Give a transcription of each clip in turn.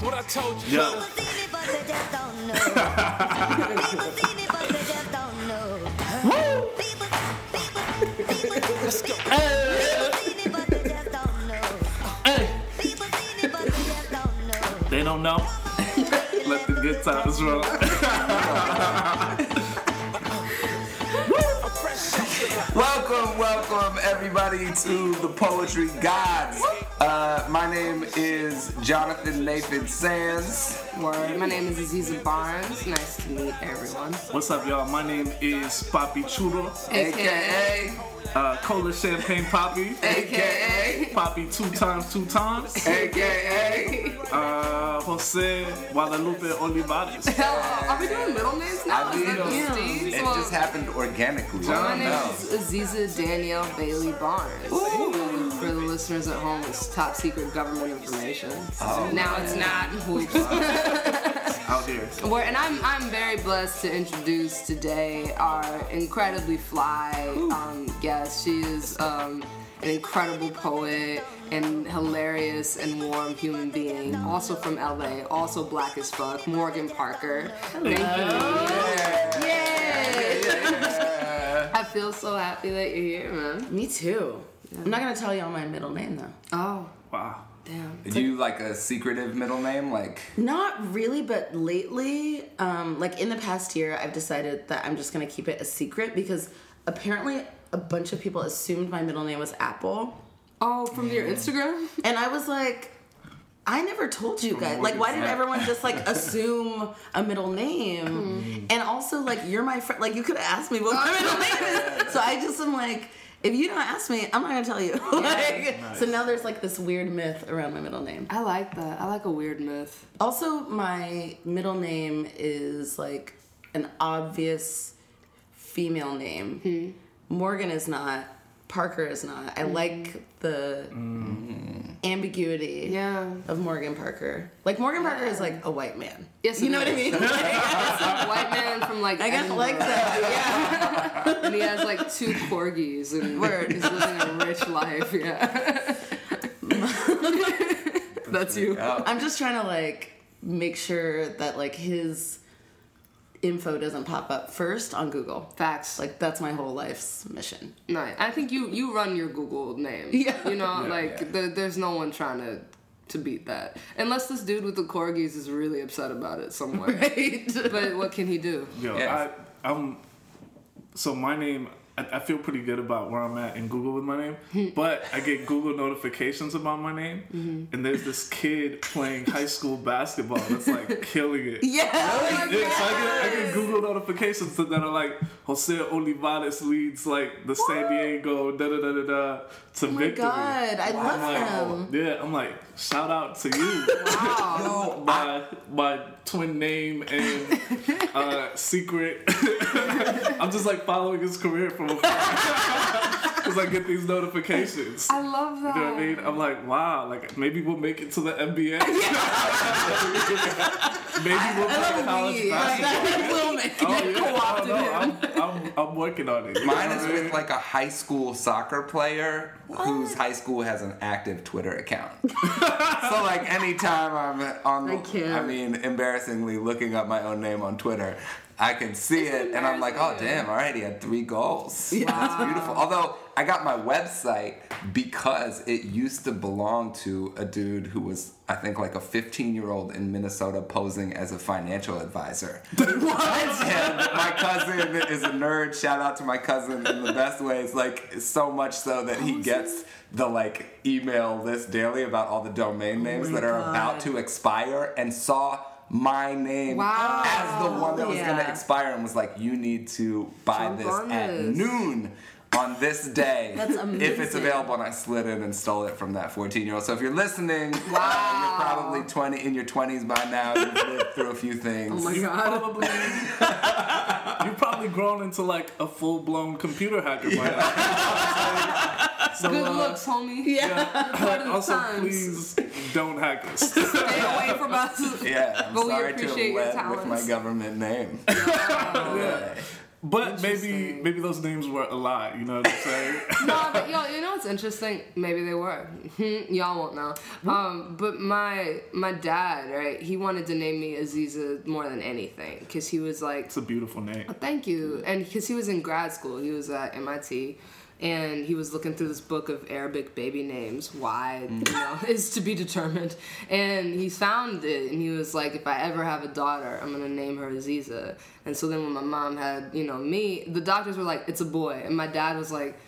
What I told you. Yeah. Let's go. people seen it, but they just don't know. Hey, People seen it, but they just don't know. they don't know. Let the good times roll. Welcome, welcome everybody to the Poetry Gods. Uh, my name is Jonathan Nathan Sands. Word. My name is Aziza Barnes. Nice to meet everyone. What's up, y'all? My name is Papi Chulo, AKA, uh, Cola Champagne Poppy, AKA, Poppy two times, two times, AKA. uh, Jose Guadalupe Olivares. Hello, are we doing middle names now? I Is that mean, the Steve's? It Well, just happened organically. My name is Aziza Danielle Bailey Barnes. For the listeners at home, it's top secret government information. Oh. now it's not. Whoops. Out here. Where- and I'm I'm very blessed to introduce today our incredibly fly um, guest. She is um, an incredible poet and hilarious and warm human being. Also from LA, also black as fuck. Morgan Parker. Thank you. Yay! I feel so happy that you're here, man. Me too. I'm not gonna tell y'all my middle name though. Oh, Wow. damn. Are you like a secretive middle name? Like, Not really, but lately, um, like in the past year, I've decided that I'm just gonna keep it a secret because apparently a bunch of people assumed my middle name was Apple, Oh, from your Instagram? and I was like. I never told you guys. Like, why did everyone just like assume a middle name? And also, like, you're my friend. Like, you could have asked me what my middle name is. So I just am like, if you don't ask me, I'm not gonna tell you. like, So now there's like this weird myth around my middle name. I like that. I like a weird myth. Also, my middle name is like an obvious female name. Hmm. Morgan is not. Parker is not. I hmm. like the mm. ambiguity Yeah. of Morgan Parker. Like Morgan Parker is like a white man. Yes, you it know what I is. mean? It's a white man from like I kind of like that. Yeah. and he has like two corgis and Word. he's living a rich life. Yeah, that's you. I'm just trying to like make sure that like his info doesn't pop up first on Google. Facts. Like Like that's my whole life's mission. no, I think you you run your Google name. Yeah. you know, Yeah. like The, there's no one trying to to beat that unless this dude with the corgis is really upset about it somewhere. Right. But what can he do? Yo, Yes. I, I'm. So my name, I, I feel pretty good about where I'm at in Google with my name, but I get Google notifications about my name, mm-hmm. and there's this kid playing high school basketball that's like killing it. Yeah. Yeah, so I get, I get Google notifications that are like Jose Olivares leads like the San Diego da da da da da to victory. Oh my victory. god, I love I'm like, him. yeah, I'm like, shout out to you. yo, my my twin name and uh, secret. I'm just like following his career from afar because I get these notifications. I love that. You know what I mean? I'm like, wow, like maybe we'll make it to the NBA. maybe we'll play college Me, like, basketball. will oh, make Oh, it. yeah. Oh, no, I'm, I'm, I'm working on it. You Mine is I mean? with like a high school soccer player whose high school has an active Twitter account. so like anytime I'm on, I can't. I mean, embarrassingly looking up my own name on Twitter, I can see it and I'm like, oh damn, all right, he had three goals. That's beautiful. Although I got my website because it used to belong to a dude who was, I think, like a 15 year old in Minnesota posing as a financial advisor. And my cousin is a nerd. Shout out to my cousin in the best ways. Like so much so that he gets the like email list daily about all the domain names Oh that are God. about to expire and saw my name Wow. as the one that was Yeah. gonna expire and was like, you need to buy Jump this at noon. On this day, That's if it's available, and I slid in and stole it from that 14 year old. So if you're listening, uh, Wow. you're probably 20 in your 20s by now. You've lived through a few things. Oh my You god. probably you probably grown into like a full blown computer hacker by now. so, Good uh, looks, homie. Yeah. Part of the also, times. please don't hack us. Stay away from us. Yeah, I'm But we sorry to appreciate have your led with my government name. yeah. But maybe maybe those names were a lie. You know what I'm saying? no, but yo, you know what's interesting? Maybe they were. Y'all won't know. Um, but my my dad, right? He wanted to name me Aziza more than anything because he was like, it's a beautiful name. Thank you. And because he was in grad school, he was at MIT, and he was looking through this book of Arabic baby names. Why, mm. you know, is to be determined. And he found it, and he was like, if I ever have a daughter, I'm gonna name her Aziza. And so then when my mom had, you know, me, the doctors were like, it's a boy, and my dad was like,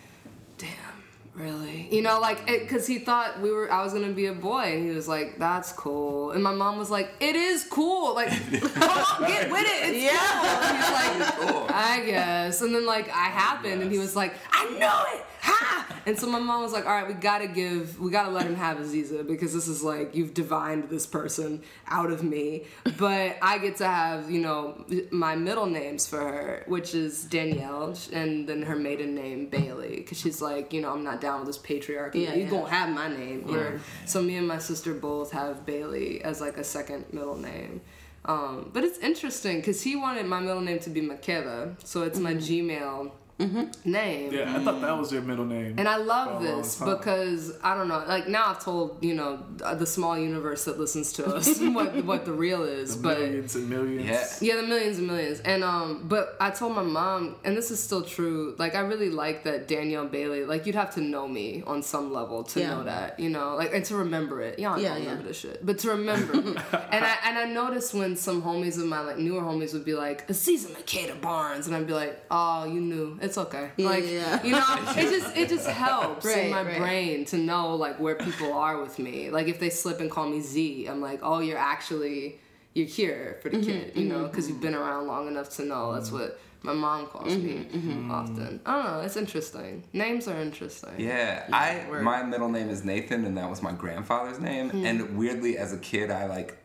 damn. Really? You know, like, because he thought we were, I was gonna be a boy, and he was like, "That's cool." And my mom was like, "It is cool. Like, come on, get with it. It's Yeah. cool." And he was like, Cool. I guess. And then like I happened and he was like, I know it! Ha! And so my mom was like, all right, we gotta give, we gotta let him have Aziza because this is like, you've divined this person out of me. But I get to have, you know, my middle names for her, which is Danielle and then her maiden name, Bailey. Because she's like, you know, I'm not down with this patriarchy. Yeah, you yeah. gonna have my name. here. So me and my sister both have Bailey as like a second middle name. Um, but it's interesting because he wanted my middle name to be Makeda, so it's my Gmail name. Yeah, I thought that was your middle name. And I love this because I don't know. Like now, I've told you know uh, the small universe that listens to us what what the real is. The but millions and millions. Yeah. yeah, the millions and millions. And um, but I told my mom, and this is still true. Like I really like that Danielle Bailey. Like you'd have to know me on some level to Yeah. know that, you know, like and to remember it. Y'all Yeah, don't yeah. remember this shit, but to remember. and I and I noticed when some homies of mine, like newer homies, would be like Aziza Makeda Barnes, and I'd be like, oh, you knew. It's okay. Like Yeah. you know, it just it just helps in my right. brain to know like where people are with me. Like if they slip and call me Z, I'm like, oh, you're actually you're here for the mm-hmm, kid, you know, mm-hmm, because you've mm-hmm. been around long enough to know. That's what my mom calls me mm. often. I don't know. It's interesting. Names are interesting. Yeah, I word. my middle name is Nathan, and that was my grandfather's name. Hmm. And weirdly, as a kid, I like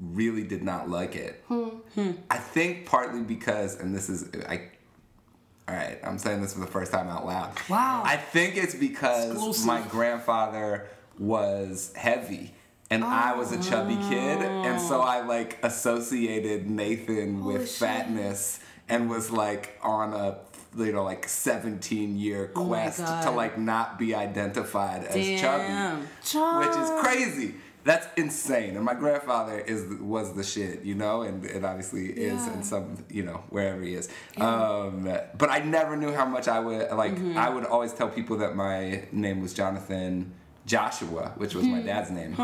really did not like it. Hmm. Hmm. I think partly because, and this is I. All right, I'm saying this for the first time out loud. Wow. I think it's because Exclusive. my grandfather was heavy. And I was a chubby kid, and so oh. I like associated Nathan Holy with shit. fatness, and was like on a you know like 17 year Oh quest to like not be identified as Damn. chubby, which is crazy. That's insane. And my grandfather is was the shit, you know, and it obviously is Yeah. in some, you know, wherever he is. Um, but I never knew how much I would like. Mm-hmm. I would always tell people that my name was Jonathan Joshua, which was my dad's name.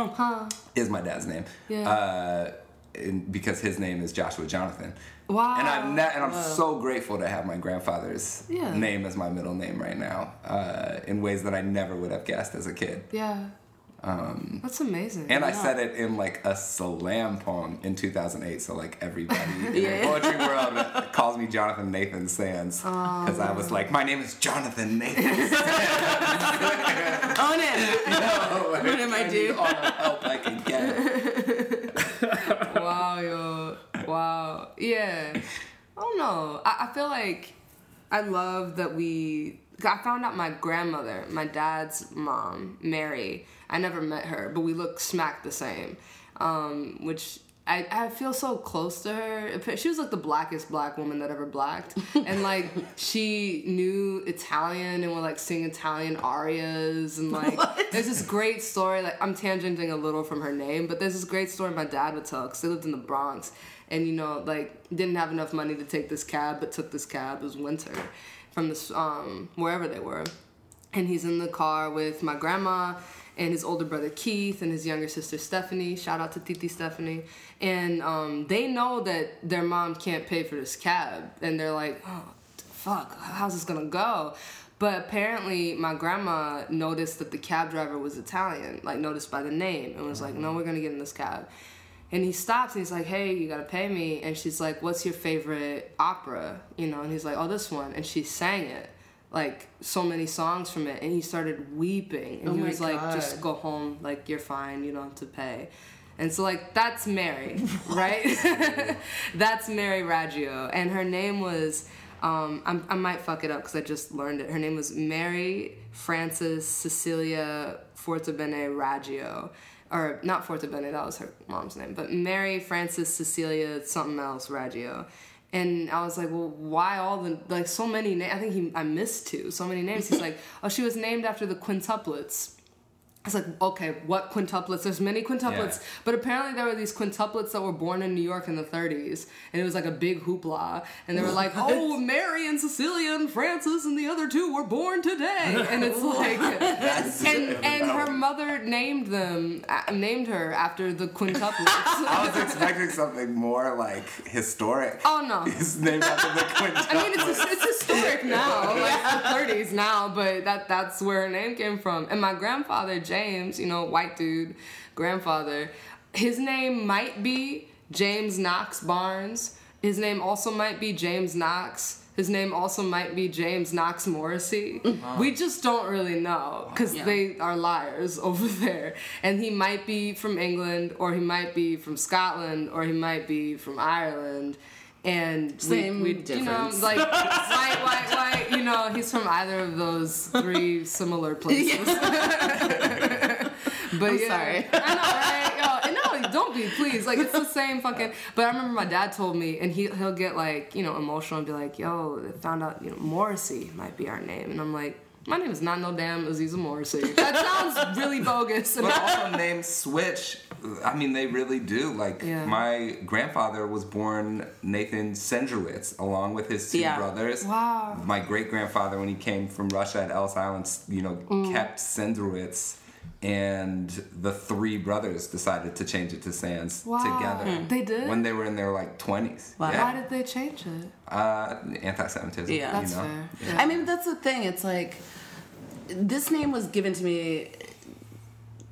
Is my dad's name. Hmm. Yeah. Uh, and because his name is Joshua Jonathan. Wow. And I'm ne- and I'm so grateful to have my grandfather's Yeah. name as my middle name right now, uh, in ways that I never would have guessed as a kid. Yeah. That's amazing. Um, And I said it in like a slam poem in 2008, so like everybody in the poetry world calls me Jonathan Nathan Sands because I was like, my name is Jonathan Nathan. Own it. Own it, my I dude. need all the help I can get. wow, yo. Wow. Yeah. I don't know. I, I feel like I love that we. I found out my grandmother, my dad's mom, Mary. I never met her, but we look smack the same. Um, which I, I feel so close to her. She was like the blackest black woman that ever blacked. And like she knew Italian and would like sing Italian arias and like there's this great story, like I'm tangenting a little from her name, but there's this great story my dad would tell because they lived in the Bronx and you know, like didn't have enough money to take this cab, but took this cab. It was winter from this um wherever they were, and he's in the car with my grandma and his older brother Keith and his younger sister Stephanie. Shout out to Titi Stephanie. And um, they know that their mom can't pay for this cab, and they're like, oh fuck, how's this gonna go? But apparently, my grandma noticed that the cab driver was Italian, like noticed by the name, and was like, "No, we're gonna get in this cab." And he stops and he's like, "Hey, you gotta pay me." And she's like, "What's your favorite opera?" You know, and he's like, "Oh, this one." And she sang it, like so many songs from it, and he started weeping. And Oh he was like, God. "Just go home, like you're fine, you don't have to pay." And so like that's Mary, right? that's Mary Raggio, and her name was. Um, I'm, I might fuck it up because I just learned it. Her name was Mary Frances Cecilia Fortabene Raggio. Or not Fortabene, that was her mom's name, but Mary Frances Cecilia something else Raggio. And I was like, well, why all the like so many names? I think he I missed two, so many names. He's like, oh, she was named after the quintuplets. I was like, okay, what quintuplets? There's many quintuplets, Yeah. but apparently there were these quintuplets that were born in New York in the 30s, and it was like a big hoopla, and they were like, oh, Mary and Cecilia and Francis and the other two were born today, and it's like, and and her mother named them, uh, named her after the quintuplets. I was expecting something more like historic. Oh, no. It's named after the quintuplets. I mean, it's it's historic now, like the 30s now, but that that's where her name came from. And my grandfather James, you know, white dude, grandfather, his name might be James Knox Barnes. His name also might be James Knox. His name also might be James Knox Morrissey. Mm-hmm. We just don't really know because Yeah. they are liars over there. And he might be from England, or he might be from Scotland, or he might be from Ireland. And Same we, you know, like white, white, white. You know, he's from either of those three similar places. but I'm yeah, sorry. I know, right? Yo, no, don't be, please. Like it's the same fucking. But I remember my dad told me, and he he'll get like you know emotional and be like, "Yo, I found out you know Morrissey might be our name," and I'm like. My name is not no damn Aziza Morrissey. That sounds really bogus. And But also names switch. I mean, they really do. Like Yeah. my grandfather was born Nathan Sendrowitz, along with his two Yeah. brothers. Wow. My great grandfather, when he came from Russia at Ellis Island, you know, Mm. kept Sendrowitz, and the three brothers decided to change it to Sands Wow. together. They did? when they were in their like twenties. Wow. Why did they change it? Uh, anti-Semitism. Yeah. you That's know? fair. Yeah. I mean, that's the thing. It's like this name was given to me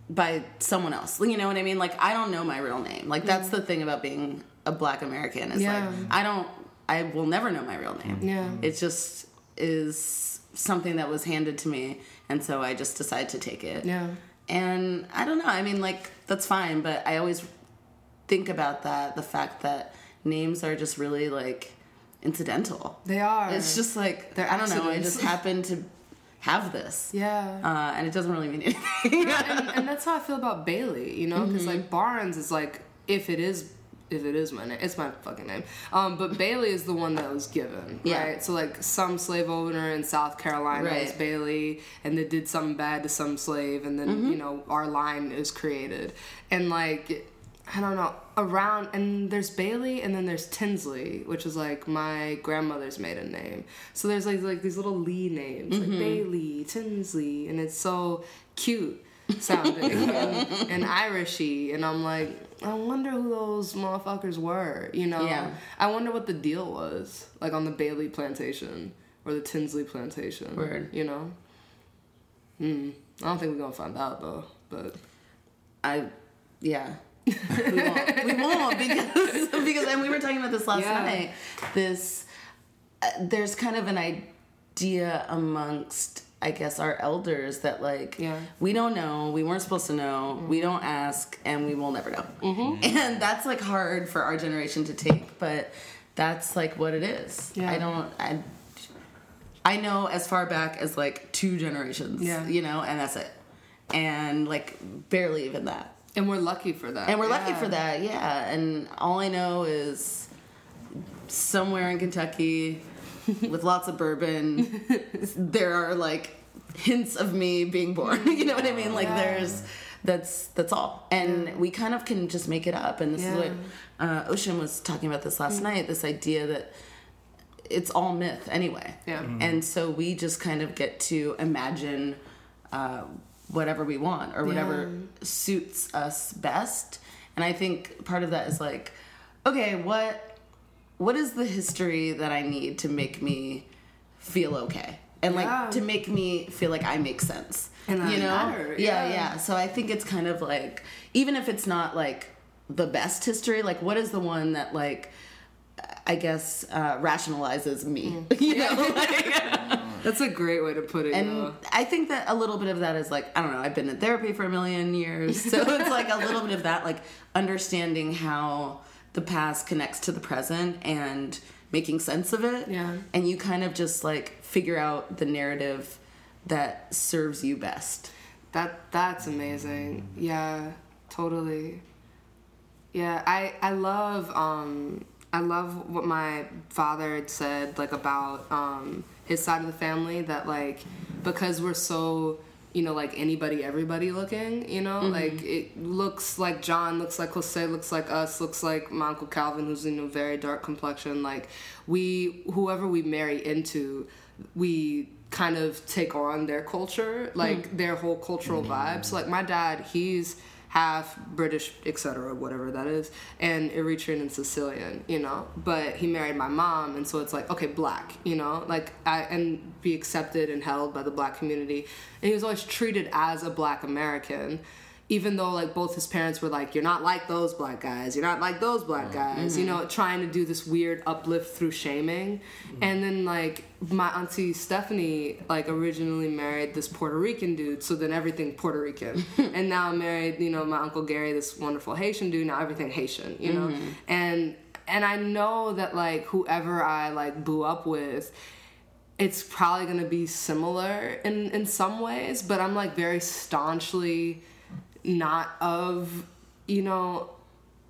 by someone else. You know what I mean? Like I don't know my real name. Like that's the thing about being a Black American. Is Yeah. like I don't. I will never know my real name. Yeah. It just is something that was handed to me, and so I just decided to take it. Yeah. And I don't know. I mean, like that's fine, but I always think about that. The fact that names are just really like incidental. They are. It's just like They're I don't know. I accidents. just happened to have this, yeah. uh, and it doesn't really mean anything. and, and that's how I feel about Bailey, you know, because Mm-hmm. like Barnes is like if it is if it is my name, it's my fucking name. Um, but Bailey is the one that was given, Yeah. right? So like some slave owner in South Carolina was Right. Bailey, and they did something bad to some slave, and then Mm-hmm. you know our line is created, and like. I don't know. Around and there's Bailey and then there's Tinsley, which is like my grandmother's maiden name. So there's like like these little Lee names, Mm-hmm. like Bailey, Tinsley, and it's so cute sounding and, and Irishy. And I'm like, I wonder who those motherfuckers were. You know? Yeah. I wonder what the deal was, like on the Bailey plantation or the Tinsley plantation. Word. You know? Hmm. I don't think we're gonna find out though. But I, yeah. We won't. We won't because because and we were talking about this last Yeah. night. This uh, there's kind of an idea amongst I guess our elders that like Yeah. we don't know, we weren't supposed to know, we don't ask, and we will never know. Mm-hmm. And that's like hard for our generation to take, but that's like what it is. Yeah. I don't. I, I know as far back as like two generations, Yeah. you know, and that's it. And like barely even that. And we're lucky for that. And we're lucky for that, yeah. And all I know is somewhere in Kentucky with lots of bourbon, there are like hints of me being born. you know what I mean? Like Yeah. there's that's that's all. And we kind of can just make it up. And this Yeah. Mm. is what uh, Ocean was talking about this last night. This idea that it's all myth anyway. Yeah. Mhm. And so we just kind of get to imagine uh, whatever we want or whatever suits us best. And I think part of that is like, okay, what what is the history that I need to make me feel okay? And like Yeah. to make me feel like I make sense. And I you know? matter, yeah, yeah. yeah. So I think it's kind of like even if it's not like the best history, like what is the one that like I guess uh, rationalizes me, you know. Like, That's a great way to put it. and yo. I think that a little bit of that is like I don't know. I've been in therapy for a million years, so it's like a little bit of that, like understanding how the past connects to the present and making sense of it. Yeah. And you kind of just like figure out the narrative that serves you best. That that's amazing. Yeah, totally. Yeah, I I love um I love what my father had said like about um, his side of the family that like because we're so you know like anybody everybody looking you know mm-hmm. like it looks like John looks like Jose looks like us looks like my uncle Calvin who's in a very dark complexion. Like we whoever we marry into we kind of take on their culture like mm. their whole cultural mm. vibes. Like my dad he's half British, etc., whatever that is, and Eritrean and Sicilian, you know. But he married my mom, and so it's like, okay, black, you know, like I and be accepted and held by the black community. And he was always treated as a black American, even though like both his parents were like, you're not like those black guys, you're not like those black mm-hmm. guys, you know, trying to do this weird uplift through shaming. Mm-hmm. And then like my auntie Stephanie like originally married this Puerto Rican dude, so then everything Puerto Rican. and now I'm married, you know, my uncle Gary, this wonderful Haitian dude, now everything Haitian, you know? Mm-hmm. And and I know that like whoever I like blew up with it's probably gonna be similar in in some ways, but I'm like very staunchly not of you know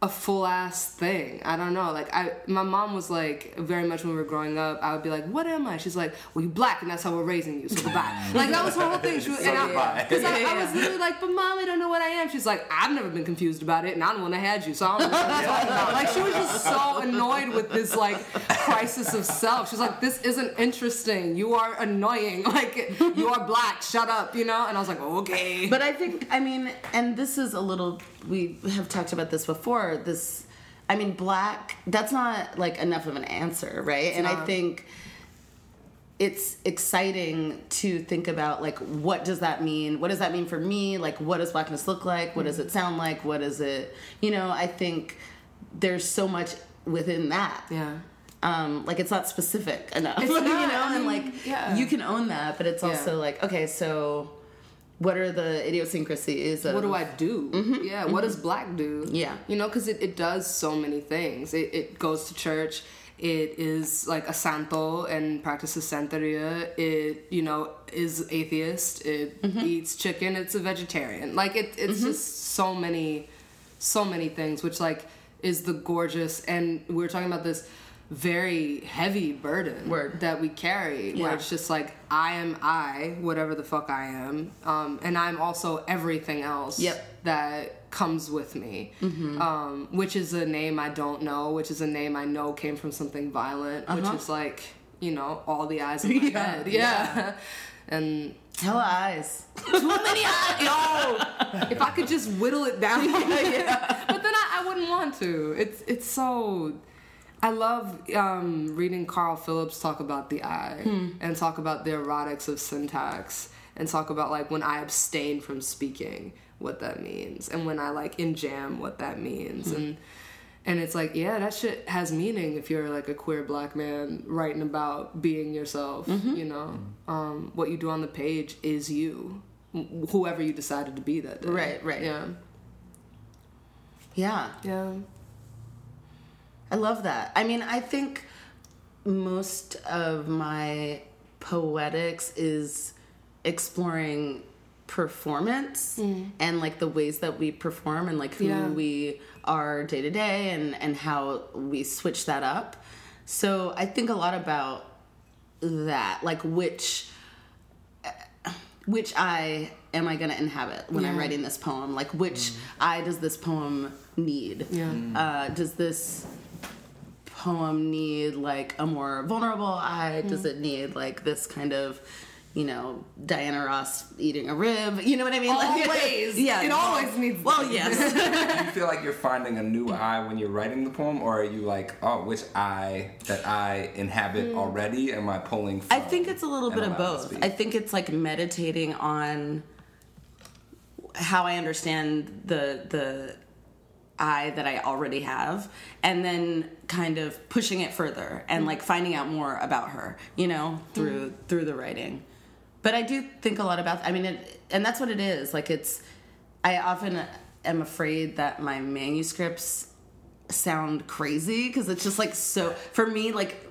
a full ass thing. I don't know. Like I, my mom was like very much when we were growing up. I would be like, "What am I?" She's like, "Well, you black, and that's how we're raising you." So goodbye. like that was her whole thing. She was, and I, goodbye. 'cause I, I was literally like, "But mom, I don't know what I am." She's like, "I've never been confused about it, and I'm the one that had you, so I don't know what you're talking about." Like she was just so annoyed with this like crisis of self. She's like, "This isn't interesting. You are annoying. Like you are black. Shut up," you know. And I was like, "Okay." But I think, I mean, and this is a little, we have talked about this before. This, I mean, black, that's not like enough of an answer, right? and I think it's exciting to think about like what does that mean what does that mean for me like what does blackness look like what does it sound like what is it you know i think there's so much within that yeah. um like it's not specific enough It's you know I and like yeah. you can own that but it's Yeah. also like okay so what are the idiosyncrasies of what do I do? Yeah, what does black do? Mm-hmm. Yeah. You know, because it, it does so many things. It, it goes to church. It is like a santo and practices santeria. It, you know, is atheist. It Mm-hmm. eats chicken. It's a vegetarian. Like, it, it's just so many, so many things, which, like, is the gorgeous, and we were talking about this very heavy burden Word. that we carry where Yeah. it's just like I am I, whatever the fuck I am, um, and I'm also everything else Yep. Mm-hmm. that comes with me, um, which is a name I don't know, which is a name I know came from something violent, which is like you know all the eyes in my Uh-huh. Yeah, head, yeah, and hella eyes too many eyes. Yo, if I could just whittle it down, but then I, I wouldn't want to. It's it's so. I love um, reading Carl Phillips talk about the eye and talk about the erotics of syntax and talk about like when I abstain from speaking, what that means, and when I like enjamb, what that means, and and it's like yeah, that shit has meaning if you're like a queer black man writing about being yourself. You know, um, what you do on the page is you, whoever you decided to be that day. Right, right. Yeah, yeah yeah. I love that. I mean, I think most of my poetics is exploring performance and like the ways that we perform and like who Yeah. we are day to day and and how we switch that up. So I think a lot about that, like which which I am I going to inhabit when I'm writing this poem? Like, which I does this poem need? Yeah. Uh, does this poem need like a more vulnerable eye? Does mm. it need like this kind of, you know, Diana Ross eating a rib? You know what I mean? Like, yeah. It always needs. Well, yes. Do you feel like you're finding a new eye when you're writing the poem, or are you like, oh, which eye that I inhabit mm. already am I pulling from? I think it's a little bit of both. I think it's like meditating on how I understand the the I that I already have, and then kind of pushing it further and mm-hmm. like finding out more about her, you know, mm-hmm. through through the writing. But I do think a lot about. I mean, it, and that's what it is. Like it's. I often am afraid that my manuscripts sound crazy because it's just like so for me like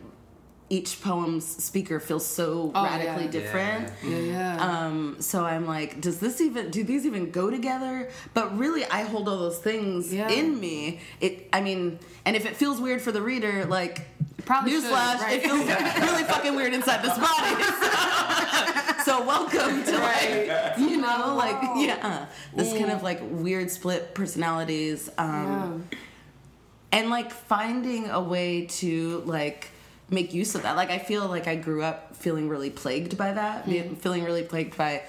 each poem's speaker feels so Oh, radically yeah. different. Yeah, yeah. Um, so I'm like, does this even do these even go together? But really, I hold all those things Yeah. in me. It, I mean, and if it feels weird for the reader, like Probably newsflash, right? it feels really fucking weird inside this body. so welcome to like, you know, like yeah, this kind of like weird split personalities. Um, and like finding a way to like make use of that like i feel like i grew up feeling really plagued by that be- mm-hmm. feeling really plagued by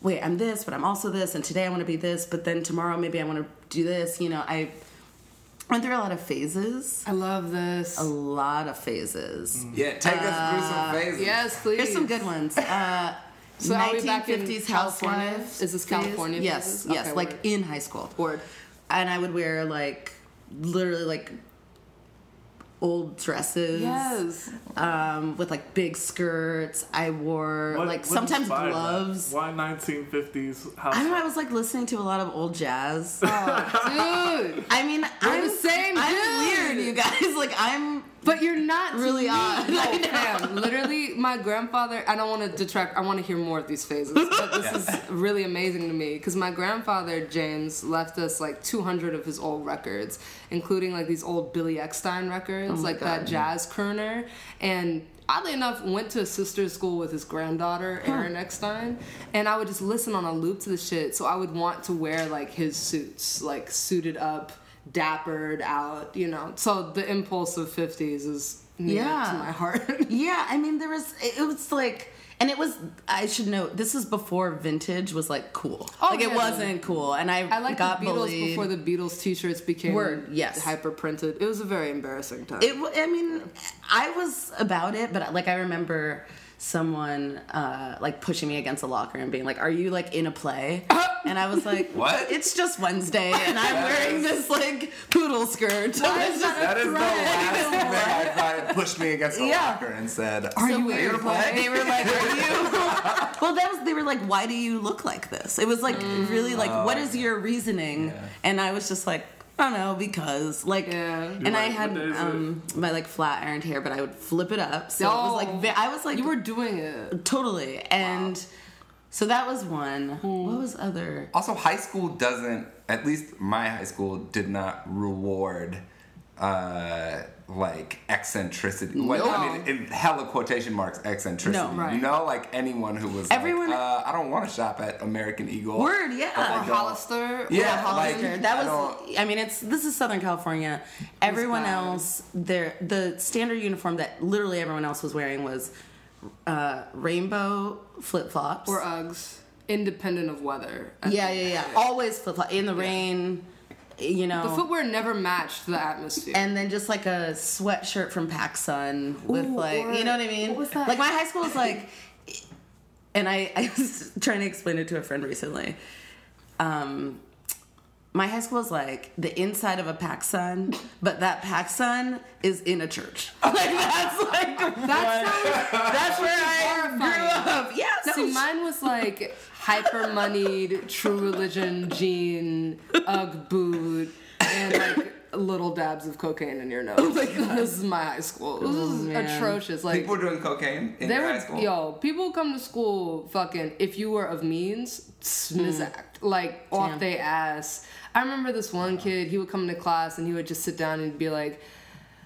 wait i'm this but i'm also this and today i want to be this but then tomorrow maybe i want to do this you know i went through a lot of phases I love this. a lot of phases mm. Yeah, take us through some uh, phases. Yes, please. here's some good ones uh So are we back in 1950s California? housewives Is this phase. California yes phases? yes Okay, like word. in high school Word. and I would wear like literally like old dresses. Yes. Um, with like big skirts. I wore What- like what sometimes inspired that? gloves. Why 1950s house? I don't know. I was like listening to a lot of old jazz. Dude. I mean, I'm the same I'm dude. weird, you guys. Like I'm. But you're not Really me. odd. No, I know. fam. Literally, my grandfather. I don't want to detract. I want to hear more of these phases. But this is really amazing to me because my grandfather James left us like 200 of his old records, including like these old Billy Eckstine records, Oh my like that God. jazz crooner, and. Oddly enough, went to a sister's school with his granddaughter, Erin Eckstine, and I would just listen on a loop to the shit. So I would want to wear like his suits, like suited up, dappered out, you know. So the impulse of 50s is near Yeah. to my heart. Yeah, I mean, there was. It was like. And it was, I should note, this is before vintage was like cool. Oh, like it wasn't cool. And I, I like got the Beatles bullied. before the Beatles t-shirts became Word, yes. hyper printed. It was a very embarrassing time. It. I mean, I was about it, but like I remember someone uh, like pushing me against a locker and being like, "Are you like in a play?" And I was like, What? It's just Wednesday, and I'm wearing this like poodle skirt." Why is that That is the last thing I thought it pushed me against the Yeah. locker and said, Are you in a to play? They were like, "Are you?" well, that was. They were like, "Why do you look like this?" It was like really like, "What is your reasoning?" And I was just like. I don't know because like Yeah. and I had what is it? um my like flat ironed hair but I would flip it up so it was like Oh. I was like you were doing it. Totally. And so that was one. Hmm. What was other? Also, high school doesn't, at least my high school, did not reward uh, like eccentricity. Like, I mean, in hella quotation marks, eccentricity. No. Right. You know, like anyone who was Everyone- like, uh, I don't want to shop at American Eagle. Word, yeah. Or Hollister. Yeah, Hollister. like, that was. don't- I, mean, it's this is Southern California. Everyone bad. else, their the standard uniform that literally everyone else was wearing was uh, rainbow flip flops. Or Uggs. Independent of weather. I yeah, yeah, yeah. Always flip flop in the rain. You know. The footwear never matched the atmosphere. and then just like a sweatshirt from PacSun with Ooh, like or- you know what I mean? what was that? Like my high school was like and I, I was trying to explain it to a friend recently. Um my high school is like the inside of a PacSun, but that PacSun is in a church. Like that's like that sounds that's where I grew horrifying. up. Yeah, No, so mine was like hyper moneyed, true religion jean, Ugg boot, and like little dabs of cocaine in your nose. Like this is my high school. This is oh, man. atrocious. Like People were doing cocaine in they your were high school. yo, people come to school fucking if you were of means, smizacked. Hmm. Like off they ass. I remember this one kid, he would come to class and he would just sit down and be like,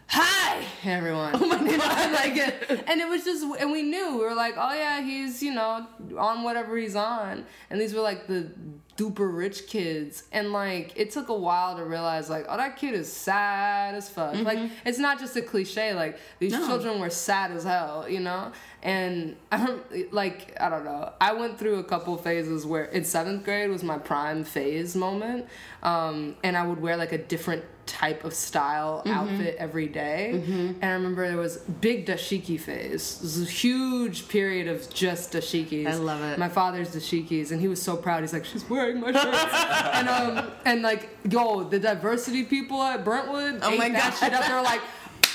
Hi everyone. Oh my god. like it and it was just and we knew. We were like, Oh yeah, he's, you know, on whatever he's on. And these were like the duper rich kids. And like it took a while to realize like, oh that kid is sad as fuck. Like it's not just a cliche, like these No. children were sad as hell, you know? And I don't like I don't know. I went through a couple phases where in seventh grade was my prime phase moment, um, and I would wear like a different type of style Mm-hmm. outfit every day. And I remember there was big dashiki phase. This was a huge period of just dashikis. I love it. My father's dashikis, and he was so proud. He's like, she's wearing my shirts, and um, and like, yo, the diversity people at Brentwood, Oh ate my that God. shit up. They were like.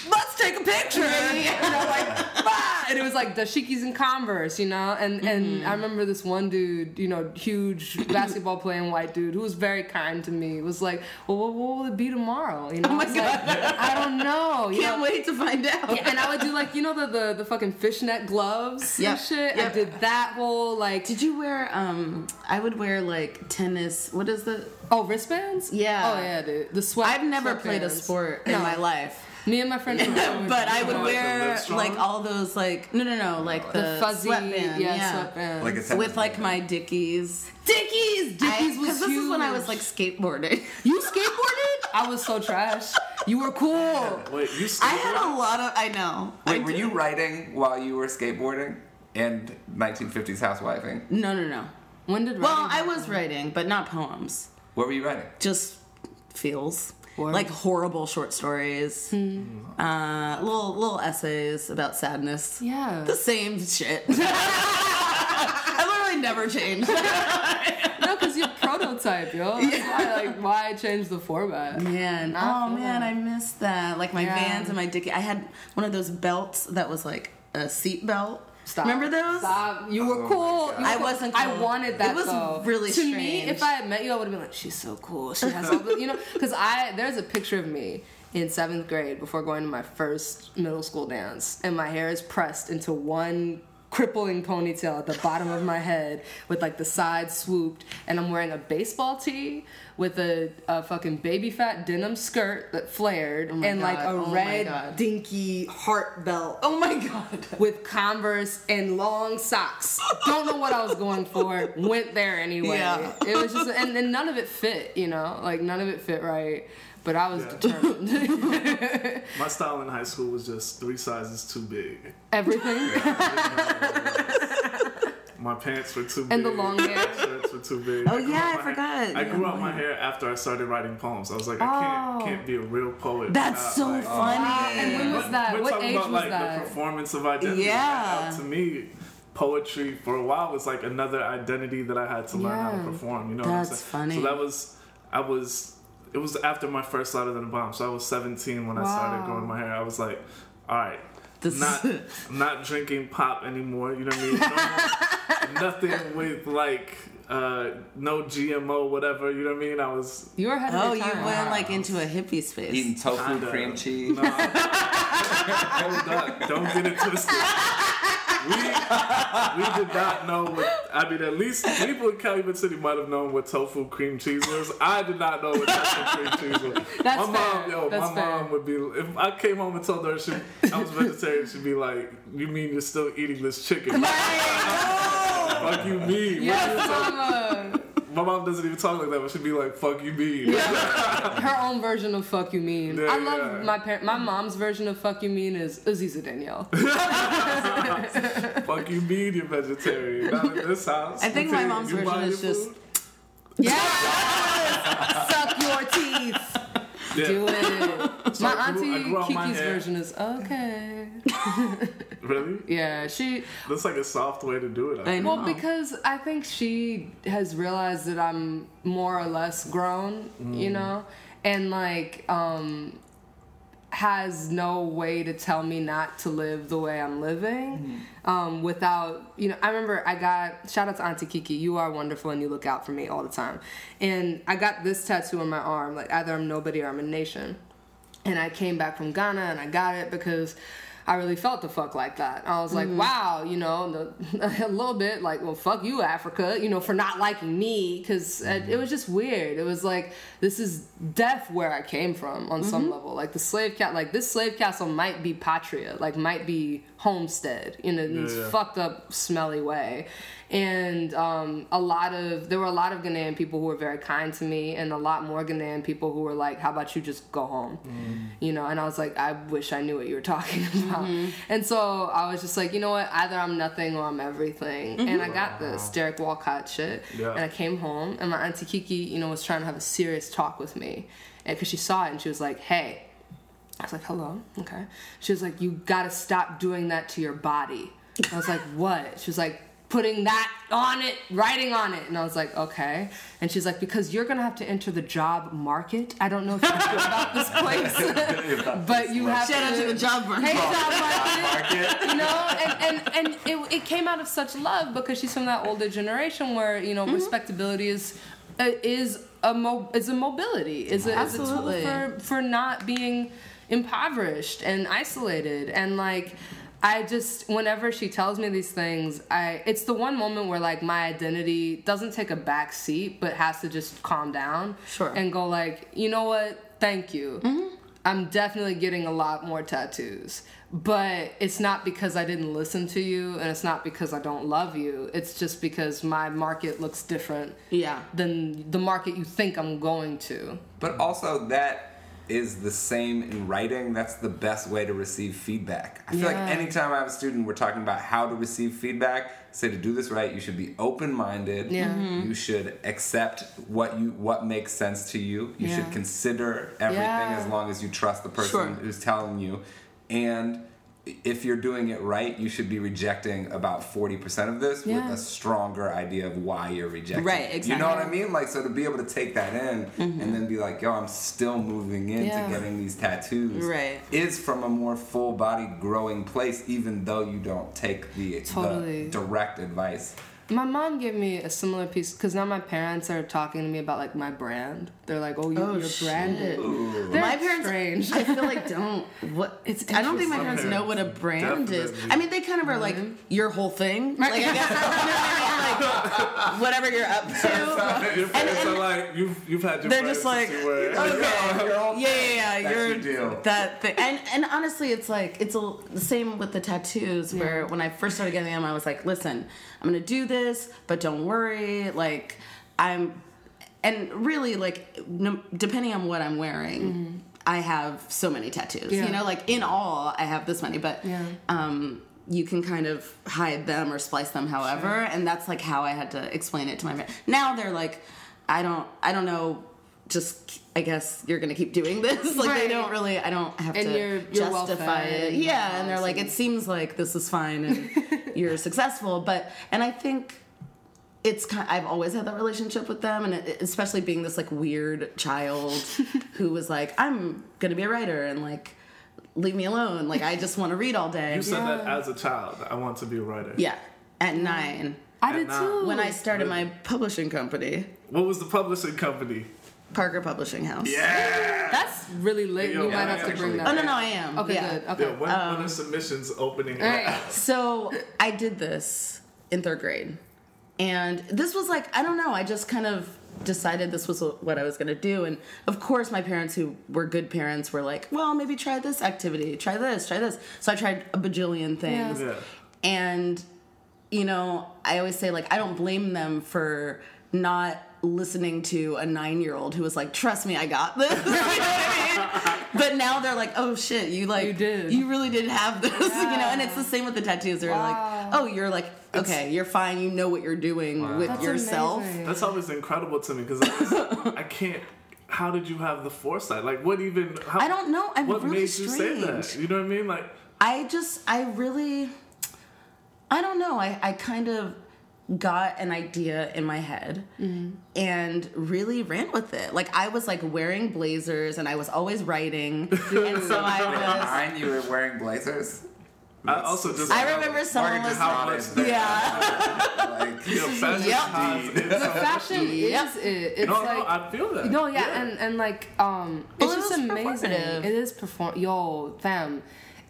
Let's take a picture. you know, like, bah! and it was like dashikis and Converse, you know, and and I remember this one dude, you know, huge basketball playing white dude who was very kind to me. Was like, well, what, what will it be tomorrow? You know, Oh my I was like, I don't know. You Can't know? wait to find out. Yeah, and I would do like you know the the, the fucking fishnet gloves Yep, and shit. I did that whole like Did you wear? Um, I would wear like tennis. What is the? oh wristbands. Yeah. Oh yeah, dude. The sweat. I've never played a sport in No. my life. Me and my friend. but I would wear like all those like no no no like the, the fuzzy sweatband, yeah, sweatband. Like a with like my Dickies. Dickies. Dickies was Because this is when I was like skateboarding. You skateboarded? I was so trash. You were cool. Wait, you I had a lot of I know. I were you writing while you were skateboarding and 1950s housewifing? No no no. When did I Well, writing I was writing, but not poems. What were you writing? Just feels Like horrible short stories, uh, little little essays about sadness. Yeah. the same shit. I literally never changed. No, because you're prototype, yo. That's why, like, why change the format? Man, oh man, that. I missed that. Like my Yeah. Vans and my Dickie. I had one of those belts that was like a seat belt. Stop. Remember those? Stop. You were Oh cool. You were I cool. wasn't I wanted that It was though. really strange. to me. If I had met you, I would have been like, she's so cool. She has all the, you know, because I there's a picture of me in seventh grade before going to my first middle school dance, and my hair is pressed into one crippling ponytail at the bottom of my head with like the sides swooped and I'm wearing a baseball tee with a, a fucking baby fat denim skirt that flared oh my and like a Oh red dinky heart belt oh my god. with Converse and long socks. Don't know what I was going for. Went there anyway. Yeah. It was just, and, and none of it fit, you know, like none of it fit right. But I was Yeah. determined. My style in high school was just three sizes too big. Everything. My pants were too big. And the long hair. My shirts were too big. Oh, I yeah, I my hair- forgot. I grew had out my long hair after I started writing poems. I was like, I Oh. can't can't be a real poet. That's so like, funny. And when was that? We're What talking age about was like that? the performance of identity. Yeah. Like, to me, poetry for a while was like another identity that I had to learn how to perform. You know That's what I'm saying? funny. So that was I was it was after my first Louder Than a Bomb. So I was 17 when I started growing my hair. I was like, all right. This- not I'm not drinking pop anymore. You know what I mean? No, nothing with like uh, no GMO, whatever. You know what I mean? I was You were ahead of Oh, your you time. went like into a hippie space. Eating tofu, Kinda. cream cheese. No. Hold up. Don't get it twisted. We, we did not know what, I mean, at least people in Calumet City might have known what tofu cream cheese was. I did not know what tofu cream cheese was. That's my mom, fair. yo, That's my fair. mom would be, if I came home and told her she, I was vegetarian, she'd be like, you mean you're still eating this chicken? Fuck you mean? Yes, What you mama. My mom doesn't even talk like that, but she'd be like, fuck you mean? Her own version of "fuck you mean." Yeah, I love yeah. my parent. My mom's version of "fuck you mean" is Aziza Danielle. Fuck you mean you're vegetarian? Not in this house. I think You my mom's version is your just- food? Yeah. Suck your teeth. Yeah. Do it. So my I grew- I auntie grew out my Kiki's version is okay. Really? Yeah, she. That's like a soft way to do it. I I think. know. Well, because I think she has realized that I'm more or less grown, you know, and like um has no way to tell me not to live the way I'm living um, without, you know, I remember I got, shout out to Auntie Kiki, you are wonderful and you look out for me all the time. And I got this tattoo on my arm, like either I'm nobody or I'm a nation. And I came back from Ghana and I got it because I really felt the fuck like that. I was like, mm-hmm. wow, you know, the, a little bit like, well, fuck you, Africa, you know, for not liking me, because it mm-hmm. was just weird. It was like, this is death where I came from on some mm-hmm. level. Like the slave cat, like this slave castle might be patria, like might be homestead in a this Yeah, yeah. fucked up, smelly way. And um, a lot of there were a lot of Ghanaian people who were very kind to me, and a lot more Ghanaian people who were like, "How about you just go home?" Mm. You know. And I was like, "I wish I knew what you were talking about." Mm-hmm. And so I was just like, you know what? Either I'm nothing or I'm everything. Mm-hmm. And I got this Derek Walcott shit. Yeah. And I came home, and my auntie Kiki, you know, was trying to have a serious talk with me, and because she saw it, and she was like, "Hey." I was like, hello, okay. She was like, you gotta stop doing that to your body. I was like, what? She was like, putting that on it, writing on it. And I was like, okay. And she's like, because you're gonna have to enter the job market. I don't know if you know about this place, but you have Shout to. out to the job market. Hey, job market. You know, and, and, and it, it came out of such love because she's from that older generation where, you know, respectability is uh, is a mo- is a mobility, is a, is a tool for for not being impoverished and isolated and like I just whenever she tells me these things, I it's the one moment where like my identity doesn't take a back seat but has to just calm down Sure. Mm-hmm. and go like, "You know what? Thank you. I'm definitely getting a lot more tattoos." But it's not because I didn't listen to you and it's not because I don't love you. It's just because my market looks different Yeah. than the market you think I'm going to. But also that is the same in writing. That's the best way to receive feedback. I feel Yeah. like anytime I have a student, we're talking about how to receive feedback. Say to do this right, you should be open-minded. Yeah. Mhm. You should accept what you what makes sense to you. You Yeah. should consider everything Yeah. as long as you trust the person Sure. who's telling you. And if you're doing it right, you should be rejecting about 40% of this Yeah. with a stronger idea of why you're rejecting. Right, exactly. You know what I mean? Like, so to be able to take that in and mm-hmm. then be like, yo, I'm still moving into Yeah. getting these tattoos. Right. Is from a more full body growing place, even though you don't take the, Totally. the direct advice. My mom gave me a similar piece because now my parents are talking to me about like my brand. They're like, "Oh, you, Oh, you're shit. branded." They're my parents, strange. I feel like don't what It's I don't think my parents know what a brand is. I mean, they kind of are like mm-hmm. your whole thing. Like I guess you know what I mean? like whatever you're up to. Your parents are like, you've, you've had your They're just like, since you were- okay, yeah, yeah, yeah, That's you're your deal. that thing. And and honestly, it's like it's a, the same with the tattoos. Where when I first started getting them, I was like, listen, I'm gonna do this, but don't worry, like I'm. And really, like, no, depending on what I'm wearing, I have so many tattoos. Yeah. You know, like in all, I have this many, but Yeah. um, you can kind of hide them or splice them however and that's like how i had to explain it to my parents now they're like i don't i don't know just i guess you're gonna keep doing this like they don't really i don't have And to you're- you're justify it yeah and they're like it seems like this is fine and you're successful but and i think it's kind of, I've always had that relationship with them, and it, especially being this like weird child who was like, I'm gonna be a writer, and like, leave me alone. Like, I just want to read all day. You said that as a child. I want to be a writer. Yeah, at nine I did now- too. when I started my publishing company, What was the publishing company? Parker Publishing House. Yeah. That's really lit. Yo, you might yeah, have to bring that. Oh no, no, I am. Okay, yeah. good. Okay. Yeah, when, Um, when are submissions opening All up? right. So I did this in third grade, and this was like I don't know. I just kind of decided this was what I was gonna do, and of course my parents, who were good parents, were like, "Well, maybe try this activity, try this, try this." So I tried a bajillion things, Yeah. and you know, I always say like I don't blame them for not listening to a nine-year-old who was like, "Trust me, I got this." you know what I mean? But now they're like, "Oh shit, you like You did. you really did have this," you know. And it's the same with the tattoos. They're Wow. like, "Oh, you're like okay, you're fine. You know what you're doing with That's yourself." amazing. That's always incredible to me because I, I can't. How did you have the foresight? Like, what even? How, I don't know. I'm what really made you say that? You know what I mean? Like, I just, I really, I don't know. I, I kind of got an idea in my head mm-hmm. and really ran with it. Like I was like wearing blazers and I was always writing, and so I was. Behind you were wearing blazers. I also just. I remember someone Morgan was just how nodded much- Yeah. Like, You know, fashion Yep. times, it's The fashion Yep. is it. It's No, like no, I feel that. No, yeah, and and like um, Well, it's it just was amazing. It is perform. Yo, fam,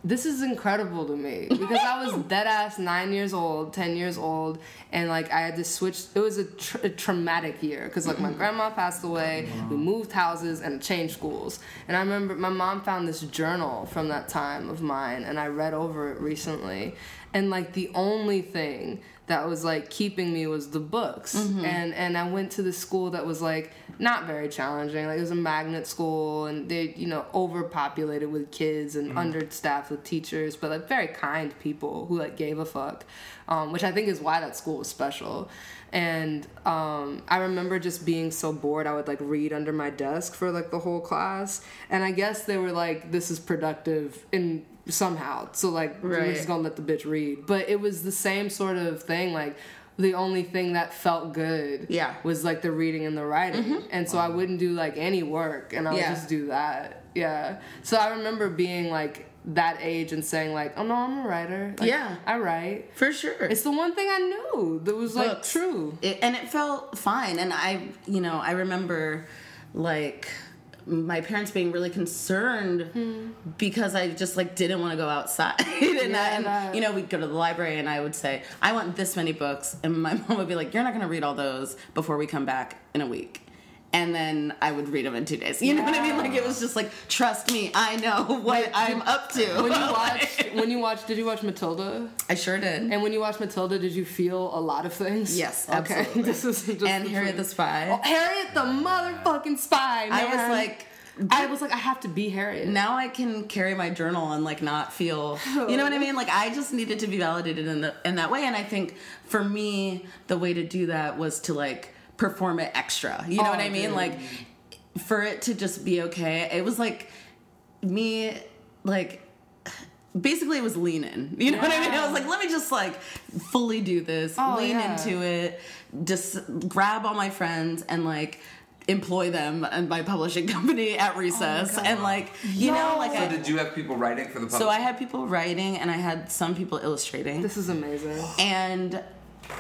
this is incredible to me because I was dead ass nine years old, ten years old, and like I had to switch. It was a, tr- a traumatic year because like my mm-hmm. grandma passed away, we moved houses and changed schools, and I remember my mom found this journal from that time of mine, and I read over it recently, and like the only thing that was like keeping me was the books. And and i went to the school that was like not very challenging. Like it was a magnet school and they you know overpopulated with kids and understaffed with teachers but like very kind people who like gave a fuck um, which i think is why that school was special. And um, I remember just being so bored, I would like read under my desk for like the whole class. And I guess they were like, "This is productive in somehow." So like, we're just gonna let the bitch read. But it was the same sort of thing. Like, the only thing that felt good, Yeah. was like the reading and the writing. Mm-hmm. And so I wouldn't do like any work, and I would Yeah. just do that. Yeah. So I remember being like that age and saying like, "Oh no, I'm a writer." Like, Yeah. I write. For sure. It's the one thing I knew that was like Books. true. It, and it felt fine. And I, you know, I remember like my parents being really concerned hmm. because I just like didn't want to go outside. and, Yeah, I, and that- you know, we'd go to the library and I would say, I want this many books. And my mom would be like, You're not going to read all those before we come back in a week. And then I would read them in two days. You know what I mean? Like it was just like, trust me, I know what I'm up to. When you watched, when you watched, did you watch Matilda? I sure did. And when you watched Matilda, did you feel a lot of things? Yes, Okay. absolutely. this is just and Harriet the Spy. Oh, Harriet the motherfucking spy. I was like, I was like, I have to be Harriet. now I can carry my journal and like not feel you know what I mean like I just needed to be validated in the in that way and I think for me the way to do that was to like perform it extra you know Oh, what I mean dude. like for it to just be okay it was like me like basically it was lean in you know what I mean I was like let me just like fully do this Oh, lean yeah. into it just grab all my friends and like employ them and my publishing company at recess oh and like you know like So I, did you have people writing for the public? so I had people writing and I had some people illustrating. this is amazing. And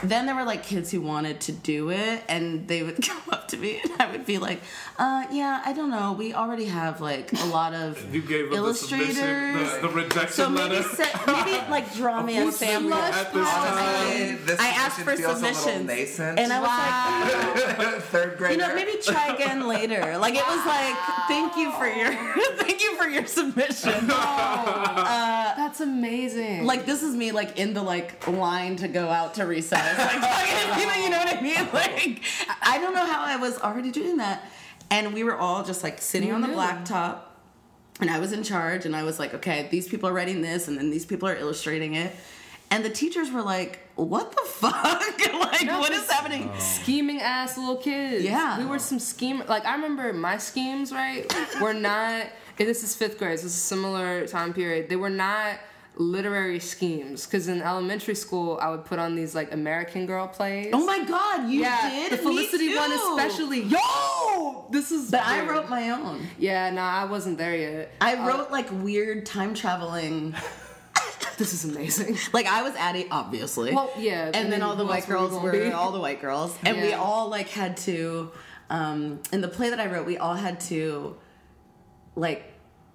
then there were like kids who wanted to do it and they would come up to me and I would be like, uh, yeah, I don't know. We already have like a lot of You gave them the submission, illustrators. the, the rejection so maybe, letter. se- maybe like draw me a Unfortunately, sample. at this Honestly, time, this I asked for position feels a little submissions. And I was like, third grade. you know, maybe try again later. Like it was like, thank you for your, thank you for your submission. That's amazing. like this is me like in the like line to go out to recess like fucking, you know you know what i mean like i don't know how i was already doing that and we were all just like sitting You on the knew. blacktop and i was in charge and i was like okay these people are writing this and then these people are illustrating it and the teachers were like what the fuck like No, what is this- happening oh. scheming ass little kids. Yeah. We were some scheme like I remember my schemes, right? were not and this is fifth grade, so this is a similar time period. They were not literary schemes. Cause in elementary school I would put on these like American Girl plays. oh my god you yeah, did the Felicity one especially. Yo, this is. but i wrote my own Yeah, nah, I wasn't there yet. i Uh, wrote like weird time traveling this is amazing. Like I was Addy, obviously. Well, yeah, And, and then then all the white were girls were be? all the white girls, and we all like had to. Um, in the play that I wrote, we all had to, like,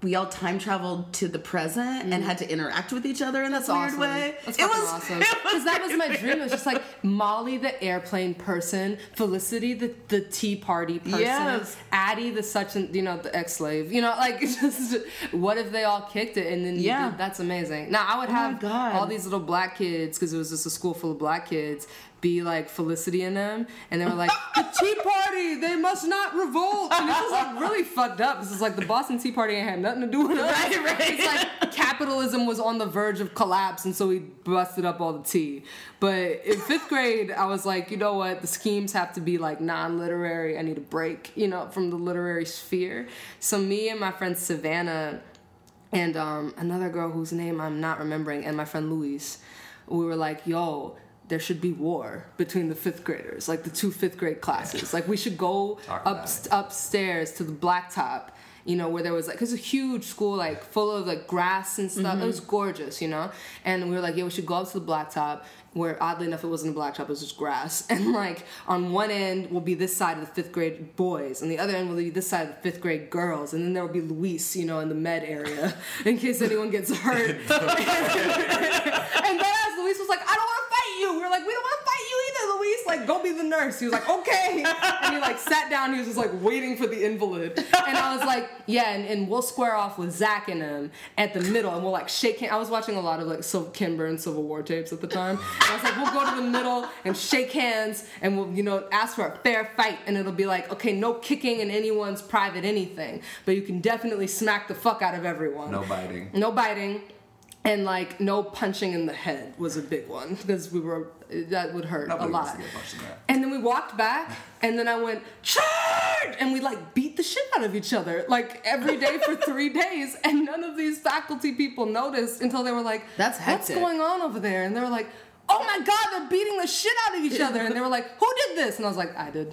we all time traveled to the present and had to interact with each other in this. That's weird awesome. way. That's it was awesome. Because that was my dream. It was just like Molly, the airplane person, Felicity, the, the tea party person, Yes. Addy, the such and you know the ex slave. You know, like just what if they all kicked it and then Yeah. did- that's amazing. Now I would Oh have all these little black kids because it was just a school full of black kids. Be like Felicity and them, and they were like the Tea Party. They must not revolt, and this is like really fucked up. This is like the Boston Tea Party ain't had nothing to do with it. Right, right. It's like capitalism was on the verge of collapse, and so we busted up all the tea. But in fifth grade, I was like, you know what? The schemes have to be like non-literary. I need a break, you know, from the literary sphere. So me and my friend Savannah and um, another girl whose name I'm not remembering, and my friend Louise, we were like, yo. There should be war between the fifth graders, like the two fifth grade classes. Like we should go up upstairs to the blacktop you know where there was like cause it's a huge school like full of like grass and stuff. It mm-hmm. was gorgeous you know? And we were like yeah we should go up to the blacktop where oddly enough it wasn't a blacktop it was just grass. And like on one end will be this side of the fifth grade boys and the other end will be this side of the fifth grade girls and then there will be luis you know in the med area in case anyone gets hurt. And then as luis was like i don't want to fight you. We were like we don't want to fight you either luis. Like go be the nurse. He was like okay. And he like sat down. He was just like waiting for the invalid. And i was like yeah and, and we'll square off with zach and him at the middle and we'll like shake hands i was watching a lot of like Sil- kimber and civil war tapes at the time. And i was like we'll go to the middle and shake hands and we'll you know ask for a fair fight and it'll be like okay no kicking in anyone's private anything but you can definitely smack the fuck out of everyone. No biting. no biting. And like no punching in the head was a big one because we were that would hurt Nobody a wants lot. to get punched in that. And then we walked back, and then I went charge, and we like beat the shit out of each other like every day for three days, and none of these faculty people noticed until they were like, That's what's hectic. going on over there?" And they were like, "Oh my god, they're beating the shit out of each other," and they were like, "Who did this?" And I was like, "I did."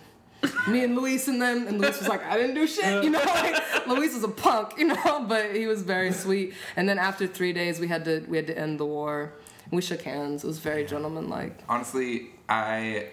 Me and Luis and them, and Luis was like, I didn't do shit, you know. Like, Luis was a punk, you know, but he was very sweet. And then after three days, we had to we had to end the war. We shook hands. It was very gentlemanlike. Honestly, I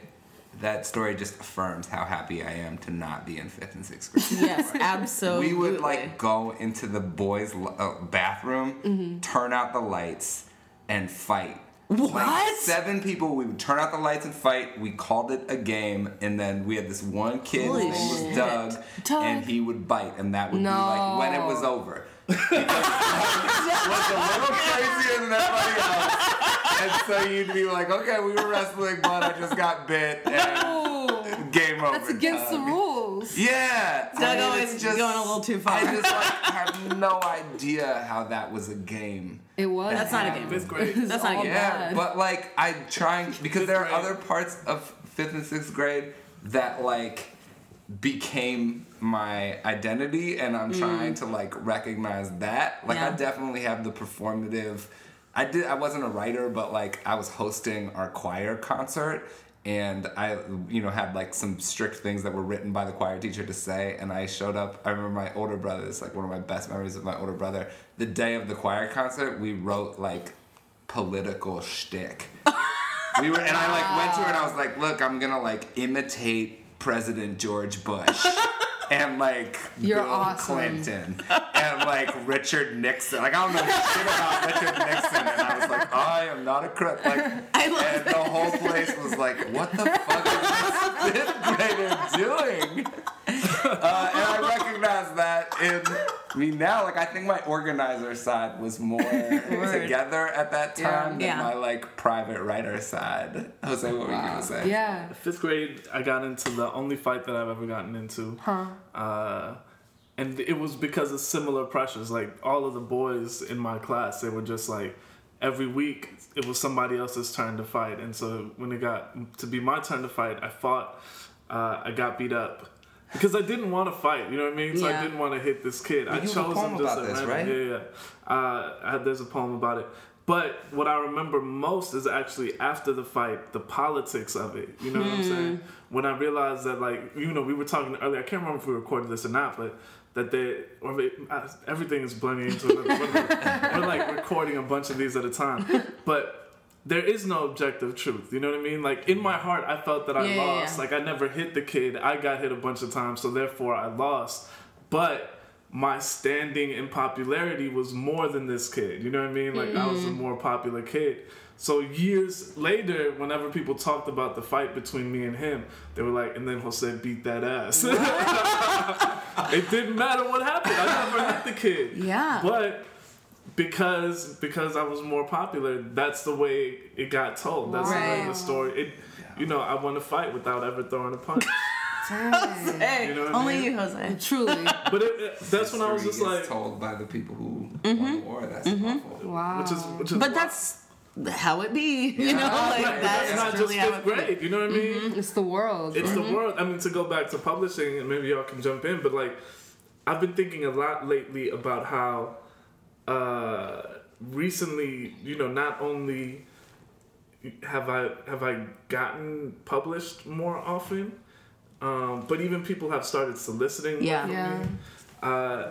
that story just affirms how happy I am to not be in fifth and sixth grade. Yes, absolutely. we would like go into the boys' uh, bathroom, Mm-hmm. turn out the lights, and fight. What? Like seven people. We would turn out the lights and fight. We called it a game, and then we had this one kid. Holy his name was. Doug, Doug. and he would bite, and that would be like when it was over. Because was a little crazier than everybody else. And so you'd be like, okay, we were wrestling, but I just got bit, and game over. That's against the rules. Yeah, Doug I mean, always just- going a little too far. I just like have no idea how that was a game. It was. That's not a game. Fifth grade. It's That's not all good. Yeah, but like I'm trying because there are grade. other parts of fifth and sixth grade that like became my identity, and I'm trying mm. to like recognize that. Like I definitely have the performative. I did. I wasn't a writer, but like I was hosting our choir concert. And I, you know, had like some strict things that were written by the choir teacher to say. And I showed up. I remember my older brother. It's like one of my best memories of my older brother. The day of the choir concert, we wrote like political shtick. we were, and I like went to her and I was like, "Look, I'm gonna like imitate President George Bush." And like You're Bill awesome. Clinton and like Richard Nixon. Like I don't know shit about Richard Nixon, and I was like, I am not a crook. Like, and the whole place was like, what the fuck is this fifth grader doing? Uh, and I recognize that in me now. Like I think my organizer side was more together at that time than Yeah. my like private writer side. Jose, what were you gonna say? Yeah. Fifth grade, I got into the only fight that I've ever gotten into. Huh. Uh, and it was because of similar pressures. Like all of the boys in my class, they were just like every week it was somebody else's turn to fight. And so when it got to be my turn to fight, I fought. Uh, I got beat up because I didn't want to fight. You know what I mean? So I didn't want to hit this kid. I you have a chose poem him just about at this, random. right? Yeah, yeah. Uh, I, there's a poem about it. But what I remember most is actually after the fight, the politics of it. You know what I'm saying? When I realized that, like, you know, we were talking earlier. I can't remember if we recorded this or not, but that they or they, uh, everything is blending into another. we're, we're like recording a bunch of these at a time, but. There is no objective truth. You know what I mean? Like in my heart, I felt that I Yeah, yeah, lost. yeah. Like I never hit the kid. I got hit a bunch of times, so therefore I lost. But my standing in popularity was more than this kid. You know what I mean? Like I was a mm-hmm. more popular kid. So years later, whenever people talked about the fight between me and him, they were like, and then Jose beat that ass. it didn't matter what happened. I never hit the kid. Yeah. But because because I was more popular, that's the way it got told. That's the way Right. the story. It, you know, I won a fight without ever throwing a punch. Hey, You know what I only mean? you, Jose. Truly. But it, it- that's when I was just is like, told by the people who won the mm-hmm. war. That's mm-hmm. awful. Wow. which is which is But why- that's how it be. You know, like Right, that's it's not just really how fifth it be. grade. You know what I mean? Mm-hmm. It's the world. It's the world. I mean, to go back to publishing, and maybe y'all can jump in, but like, I've been thinking a lot lately about how uh, recently, you know, not only have I have I gotten published more often, um, but even people have started soliciting. Yeah. Yeah. me. Uh,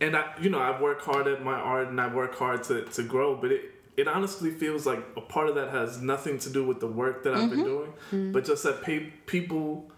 and I, you know, I work hard at my art and I work hard to, to grow, but it, it honestly feels like a part of that has nothing to do with the work that I've been doing, but just that pay, people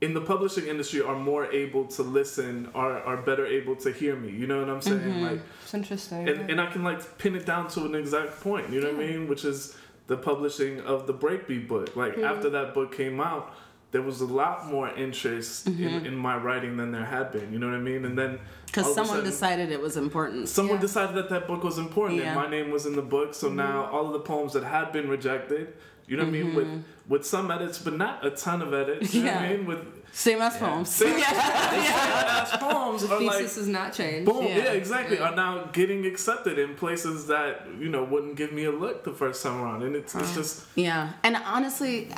in the publishing industry are more able to listen, are, are better able to hear me. You know what I'm saying? Mm-hmm. Like, It's interesting. and, and I can like pin it down to an exact point. You know what I mean? Which is the publishing of the Breakbeat book. Like mm-hmm. after that book came out, there was a lot more interest in, mm-hmm. in my writing than there had been. You know what I mean? And then Because all of a someone sudden- decided it was important. someone Yeah. decided that that book was important Yeah. and my name was in the book so now all of the poems that had been rejected you know what i mean with with some edits but not a ton of edits you know what i Yeah. mean with Same as poems. same Yeah. ass poems The are like has not changed. boom, Yeah. yeah, exactly, are now getting accepted in places that you know wouldn't give me a look the first time around, and it's it's just Yeah, and honestly,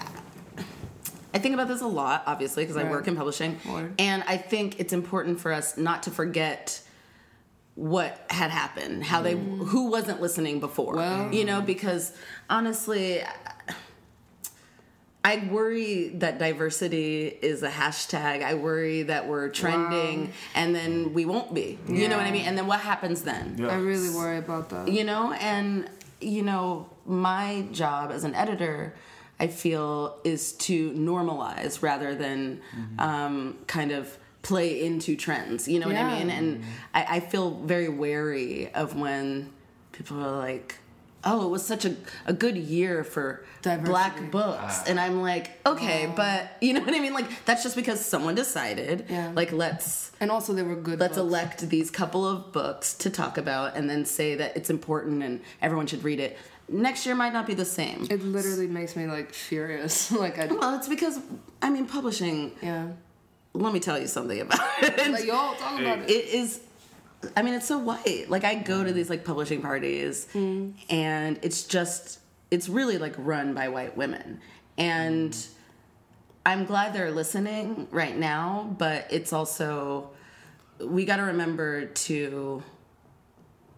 I think about this a lot, obviously, because I work in publishing, Word. and I think it's important for us not to forget what had happened, how they, mm. who wasn't listening before, Well- you know, because honestly. I worry that diversity is a hashtag. I worry that we're trending and then we won't be. You know what I mean? And then what happens then? yeah. I really worry about that. you know and you know my job as an editor i feel is to normalize rather than um, kind of play into trends you know what i mean and I, I feel very wary of when people are like oh it was such a, a good year for Diversity. black books ah. and i'm like okay ah. but you know what i mean like that's just because someone decided Yeah. like let's And also, they were good. let's books. elect these couple of books to talk about and then say that it's important and everyone should read it next year might not be the same It literally makes me like furious. like I, well it's because i mean publishing yeah. let me tell you something about it Like y'all talk about it. it is i mean it's so white like i go to these like publishing parties and it's just it's really like run by white women and i'm glad they're listening right now but it's also we got to remember to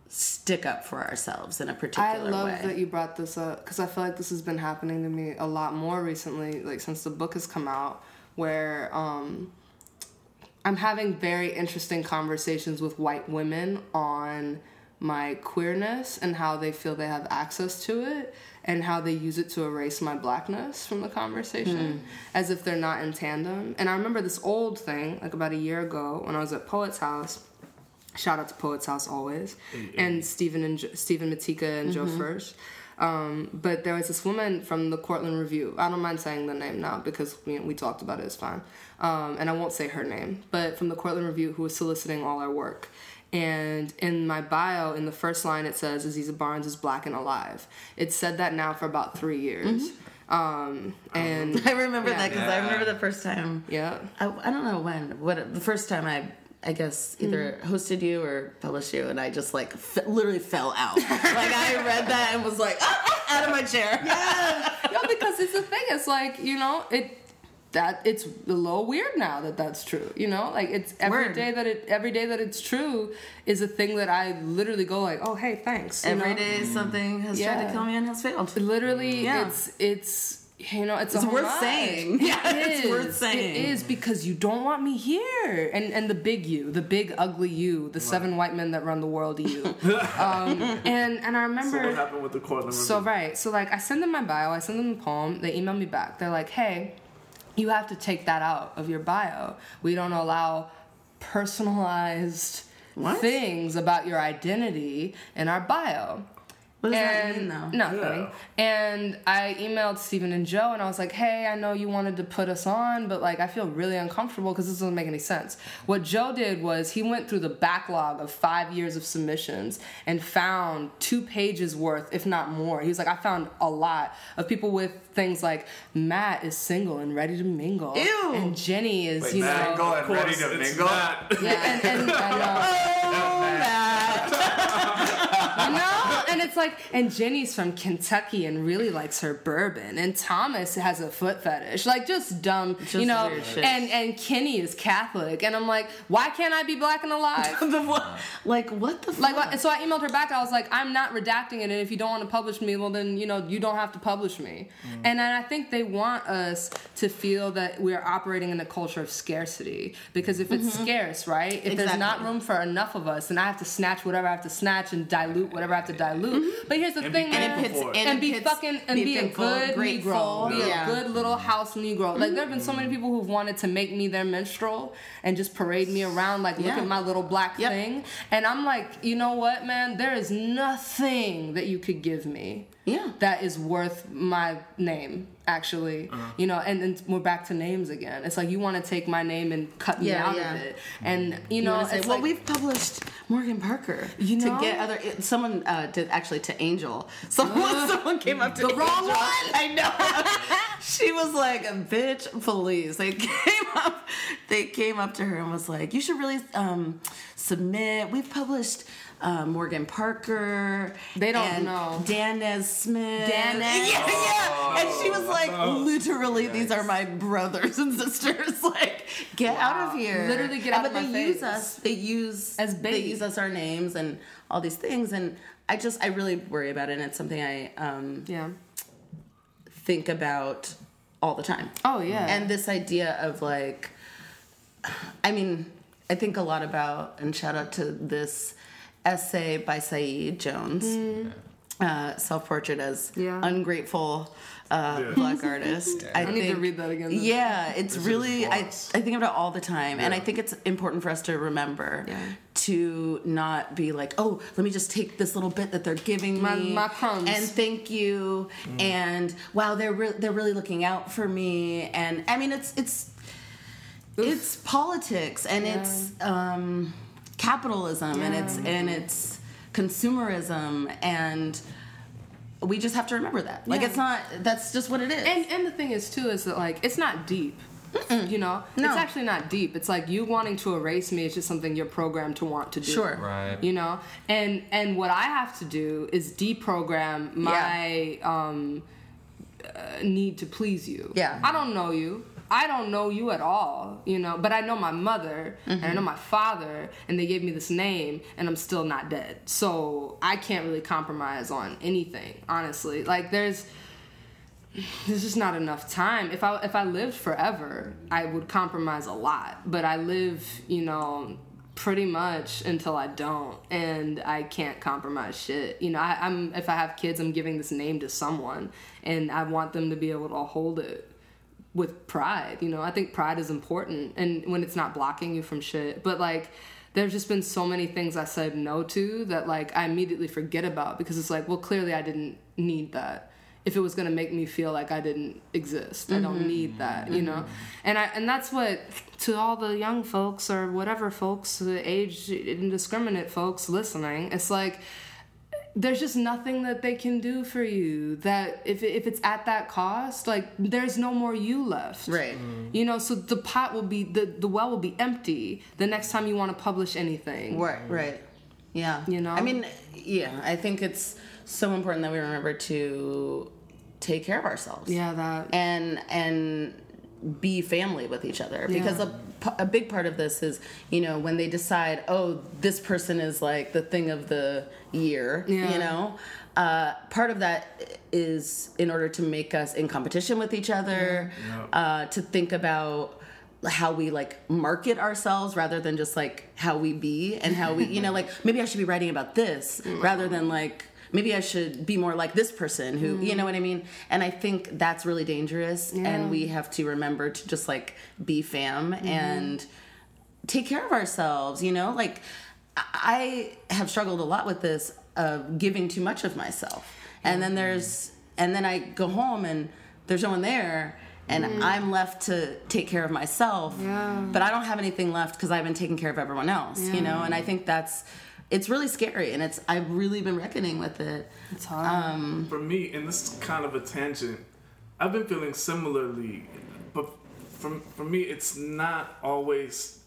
stick up for ourselves in a particular way. I love way that you brought this up because I feel like this has been happening to me a lot more recently, like since the book has come out, where um, I'm having very interesting conversations with white women on my queerness and how they feel they have access to it and how they use it to erase my blackness from the conversation as if they're not in tandem. And I remember this old thing, like about a year ago when I was at Poet's House. Shout out to Poet's House always, and Stephen and jo- Stephen Motika and Joe First. Um, but there was this woman from the Cortland Review. I don't mind saying the name now because we, we talked about it. It's fine. Um, and I won't say her name, but from the Cortland Review, who was soliciting all our work. And in my bio, in the first line, it says Aziza Barnes is black and alive. It's said that now for about three years. Um, and i remember Yeah. that because i remember the first time yeah, I, I don't know when what the first time i i guess either mm. hosted you or published you and i just like f- literally fell out like i read that and was like ah, ah, out of my chair yeah, no, because it's the thing. It's like you know it that it's a little weird now that that's true. You know, like it's every Word. day that it every day that it's true is a thing that I literally go like, oh hey, thanks. you every know? day something has tried to kill me and has failed Literally, Yeah. it's it's you know it's, It's a worth homage. saying. It Yeah, it's worth saying. It is because you don't want me here, and and the big you, the big ugly you, the seven white men that run the world you. um, and and I remember. so remember what happened with the Cortland so right, so like I send them my bio, I send them the poem, they email me back. They're like, "Hey, you have to take that out of your bio. We don't allow personalized What? things about your identity in our bio." What does and that mean though nothing. And I emailed Stephen and Joe, and I was like, "Hey, I know you wanted to put us on, but like, I feel really uncomfortable because this doesn't make any sense." What Joe did was he went through the backlog of five years of submissions and found two pages worth, if not more. He was like, "I found a lot of people with things like Matt is single and ready to mingle, Ew. and Jenny is, Wait, you Matt know." Go Of and ready to it's mingle? not. Yeah, and, and uh, oh, I know. You know? And it's like, and Jenny's from Kentucky and really likes her bourbon. And Thomas has a foot fetish. Like, just dumb, you Just know? weird shit. And and Kenny is Catholic. And I'm like, why can't I be black and alive? The what- like what the Like, fuck? what? so I emailed her back. I was like, I'm not redacting it. And if you don't want to publish me, well, then, you know, you don't have to publish me. Mm. Mm-hmm. And then I think they want us to feel that we're operating in a culture of scarcity. Because if it's mm-hmm. scarce, right? If there's not room for enough of us, then I have to snatch whatever I have to snatch and dilute whatever I have to dilute. Mm-hmm. But here's the And thing, be man. And pits- and, and be fucking and be be, a good grateful. Negro. Be Yeah. a good little house Negro. Like there have been so many people who've wanted to make me their minstrel and just parade me around like look Yeah. at my little black Yep. thing. And I'm like, you know what, man? There is nothing that you could give me Yeah. that is worth my name, actually. Uh-huh. You know, and then we're back to names again. It's like you want to take my name and cut me Yeah, out yeah. of it. And, you You know, say, it's well, like, we've published Morgan Parker You know? to get other. Someone uh, did actually to Angel. Someone, someone came up to The wrong one? I know. she was like, "Bitch, police!" They came up, they came up to her and was like, "You should really um, submit. We've published." Uh, Morgan Parker. They don't and know. Danez Smith. Danez? Yeah, yeah. And she was like, no. literally, these are my brothers and sisters. Like, get out of here. Literally get And- out of But my they use face. us. They use As They use us our names and all these things. And I just, I really worry about it. And it's something I um, Yeah. think about all the time. Oh yeah. And this idea of like, I mean, I think a lot about, and shout out to this essay by Saeed Jones, uh, self portrait as Mm. Yeah. ungrateful uh, Yeah. black artist. I, I need to read that again. Yeah, it's This really, I, I think about it all the time. And I think it's important for us to remember Yeah. to not be like, oh, let me just take this little bit that they're giving My- me my crumbs. and thank you and wow they're re- they're really looking out for me and I mean it's it's it's politics and Yeah. it's um, capitalism and it's and it's consumerism and we just have to remember that like Yeah. it's not that's just what it is And and the thing is too is that like it's not deep. You know, No. it's actually not deep. It's like you wanting to erase me is just something you're programmed to want to do. Sure. Right. You know, and and what I have to do is deprogram my um, uh, need to please you. Yeah. I don't know you. I don't know you at all, you know, but I know my mother and I know mm-hmm. my father, and they gave me this name, and I'm still not dead. So I can't really compromise on anything, honestly. Like, there's there's just not enough time. If I if I lived forever, I would compromise a lot. But I live, you know, pretty much until I don't, and I can't compromise shit. You know, I, I'm if I have kids, I'm giving this name to someone, and I want them to be able to hold it with pride. You know, I think pride is important, and when it's not blocking you from shit. But like, there's just been so many things I said no to that like I immediately forget about because it's like, well, clearly I didn't need that. If it was gonna make me feel like I didn't exist, I don't mm-hmm. need that, you know. Mm-hmm. And I and that's what to all the young folks or whatever folks, the age indiscriminate folks listening, it's like there's just nothing that they can do for you that if, if it's at that cost like there's no more you left Right. Mm. you know so the pot will be the, the well will be empty the next time you want to publish anything Right, right. Yeah. You know? I mean, yeah, I think it's so important that we remember to take care of ourselves. yeah that And and be family with each other. Because a, a, big part of this is you know when they decide oh this person is like the thing of the year Yeah. you know? Uh, part of that is in order to make us in competition with each other Yeah. uh, to think about how we like market ourselves rather than just like how we be and how we you know like maybe i should be writing about this rather than like maybe i should be more like this person who you know what i mean? And i think that's really dangerous. And we have to remember to just like be fam mm-hmm. and take care of ourselves you know? Like i have struggled a lot with this of giving too much of myself. And then there's and then i go home and there's no one there and mm. i'm left to take care of myself. Yeah. but i don't have anything left because i've been taking care of everyone else you know? And i think that's it's really scary and it's i've really been reckoning with it it's hard Um, For me, and this is kind of a tangent, I've been feeling similarly, but for, for me, it's not always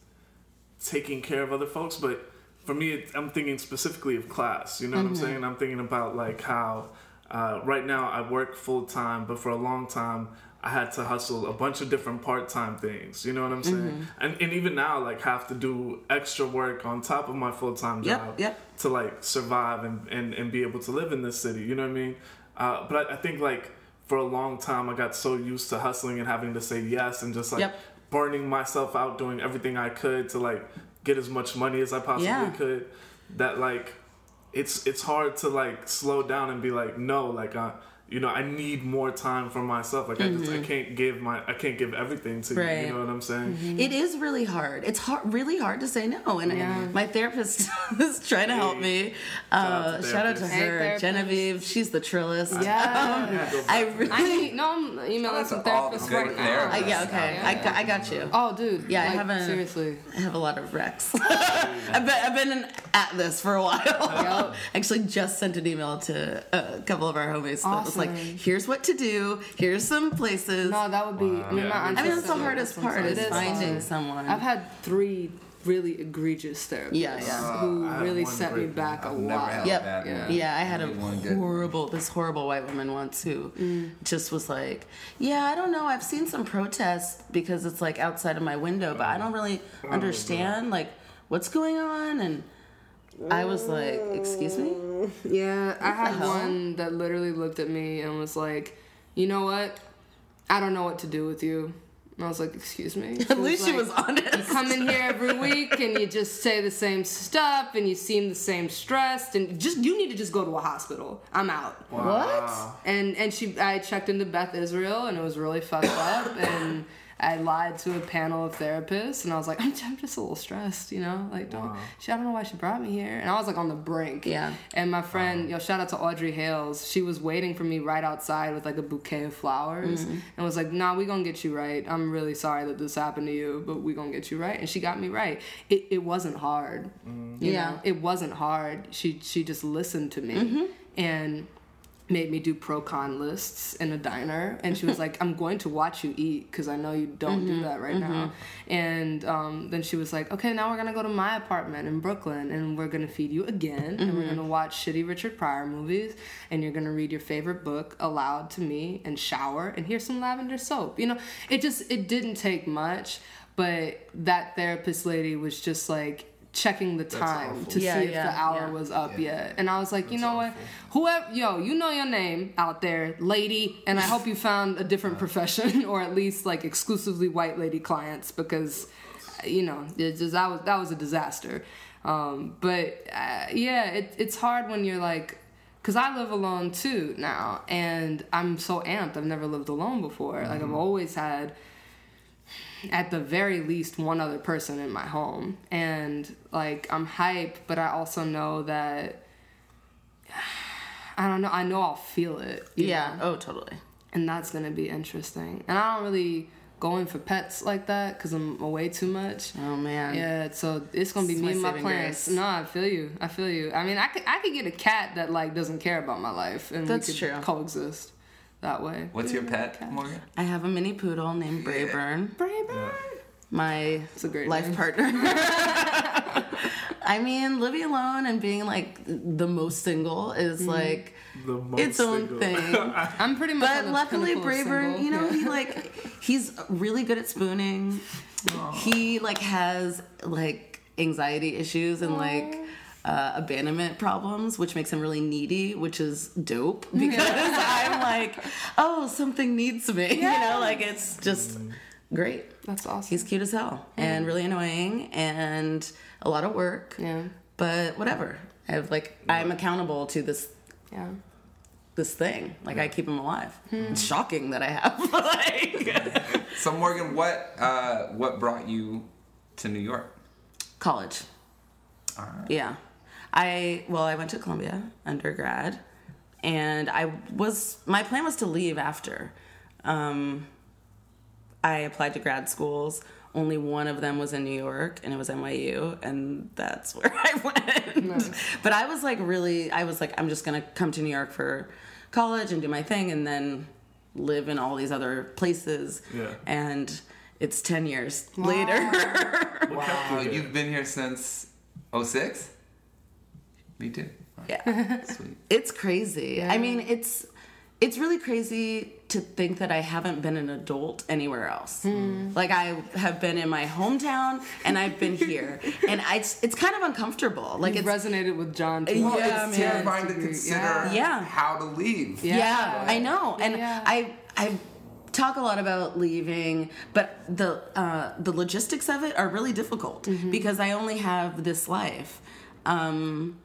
taking care of other folks, but for me, it, I'm thinking specifically of class. You know what I'm saying? I'm thinking about like how uh, right now I work full time, but for a long time, I had to hustle a bunch of different part time things. You know what I'm saying? And, and even now, like, have to do extra work on top of my full time Yep, job yep. to like survive and, and, and be able to live in this city. You know what I mean? Uh, but I, I think like for a long time, I got so used to hustling and having to say yes and just like Yep. burning myself out doing everything I could to like get as much money as I possibly Yeah. could. That like it's it's hard to like slow down and be like no like I you know I need more time for myself like I just I can't give my I can't give everything to you Mm-hmm. Right. Mm-hmm. you know what I'm saying It is really hard. It's hard, really hard to say no. And Yeah. my therapist is trying to help me. Uh, to shout out to therapists. Hey, her, therapist. Genevieve. She's the trillest. yeah I really. I need, no I'm emailing some the therapists right now I, yeah, okay. Yeah. I, got, I got you. oh dude Yeah, I haven't- seriously I have a lot of wrecks. I've been, I've been at this for a while. Yep. Actually, just sent an email to a couple of our homies that was Awesome. Like, here's what to do. Here's some places. No, that would be. I mean, Yeah, my me auntie I mean, that's the hardest sometimes. part is finding hard. someone. I've had three really egregious therapists Yeah, yeah. who really one sent me back a I've never lot. had Yep. that. Yeah. Yeah, I had a Only one good. horrible, this horrible white woman once who Mm. just was like, "Yeah, I don't know. I've seen some protests because it's like outside of my window, but I don't really understand like what's going on." And I was like, "Excuse me." Mm, yeah, I had hell? one that literally looked at me and was like, "You know what? I don't know what to do with you." And I was like, "Excuse me." At least she was honest. You come in here every week and you just say the same stuff and you seem the same stressed and just you need to just go to a hospital. I'm out. Wow. And and she I checked into Beth Israel and it was really fucked up and I lied to a panel of therapists and I was like, I'm, I'm just a little stressed, you know? Like, don't, Wow. she, I don't know why she brought me here. And I was like on the brink. Yeah. And my friend, yo, shout out to Audrey Hales. She was waiting for me right outside with like a bouquet of flowers mm-hmm. and was like, nah, we gonna get you right. I'm really sorry that this happened to you, but we gonna get you right. And she got me right. It, it wasn't hard. Mm-hmm. You Yeah. know? It wasn't hard. She, she just listened to me mm-hmm. and made me do pro con lists in a diner and she was like i'm going to watch you eat because i know you don't do mm-hmm, that right now. Mm-hmm. and um, then she was like okay now we're going to go to my apartment in brooklyn and we're going to feed you again and we're mm-hmm. going to watch shitty richard pryor movies and you're going to read your favorite book aloud to me and shower and here's some lavender soap. You know it just it didn't take much but that therapist lady was just like checking the time to Yeah, see if yeah, the hour yeah. was up yet. And i was like you know what? whoever yo you know your name out there lady and i hope you found a different profession or at least like exclusively white lady clients because you know it just that was that was a disaster. Um, but uh, yeah it, it's hard when you're like because i live alone too now and i'm so amped. I've never lived alone before. Like i've always had at the very least one other person in my home and like i'm hyped but i also know that i don't know i know i'll feel it Yeah. know? Oh, totally. and that's gonna be interesting and i don't really go in for pets like that because i'm away too much Oh man. yeah, so it's gonna be It's me and my plants. No, I feel you. I feel you. I mean, I could I could get a cat that like doesn't care about my life, and That's we could true. coexist that way. What's your pet, Morgan? I have a mini poodle named Braeburn. Braeburn. My It's a great life name. partner. I mean, living alone and being like the most single is Mm-hmm. like The most its own single. thing. I'm pretty much. But luckily, Braeburn, you know, Yeah. he like he's really good at spooning. He like has like anxiety issues and like uh, abandonment problems, which makes him really needy, which is dope because I'm like, oh, something needs me. You know, like it's just great. That's awesome. He's cute as hell and really annoying and a lot of work. yeah, But whatever. I have like I'm accountable to this yeah. this thing. Like I keep him alive. It's shocking that I have like So Morgan, what uh, what brought you to New York? college. Yeah. I well, I went to Columbia undergrad and I was my plan was to leave after. Um I applied to grad schools. Only one of them was in New York, and it was NYU, and that's where I went. But I was like, really, I was like, I'm just gonna come to New York for college and do my thing, and then live in all these other places. Yeah. And it's ten years later. Wow, you've been here since 06? Me too. yeah. Sweet. It's crazy. I mean, it's it's really crazy to think that I haven't been an adult anywhere else. Like I have been in my hometown and I've been here, and I, it's it's kind of uncomfortable. Like It resonated with John too. Yeah, Well, man. it's terrifying to consider Yeah. how to leave. Yeah. yeah, I know, and Yeah. I I talk a lot about leaving, but the uh, the logistics of it are really difficult because I only have this life. Um,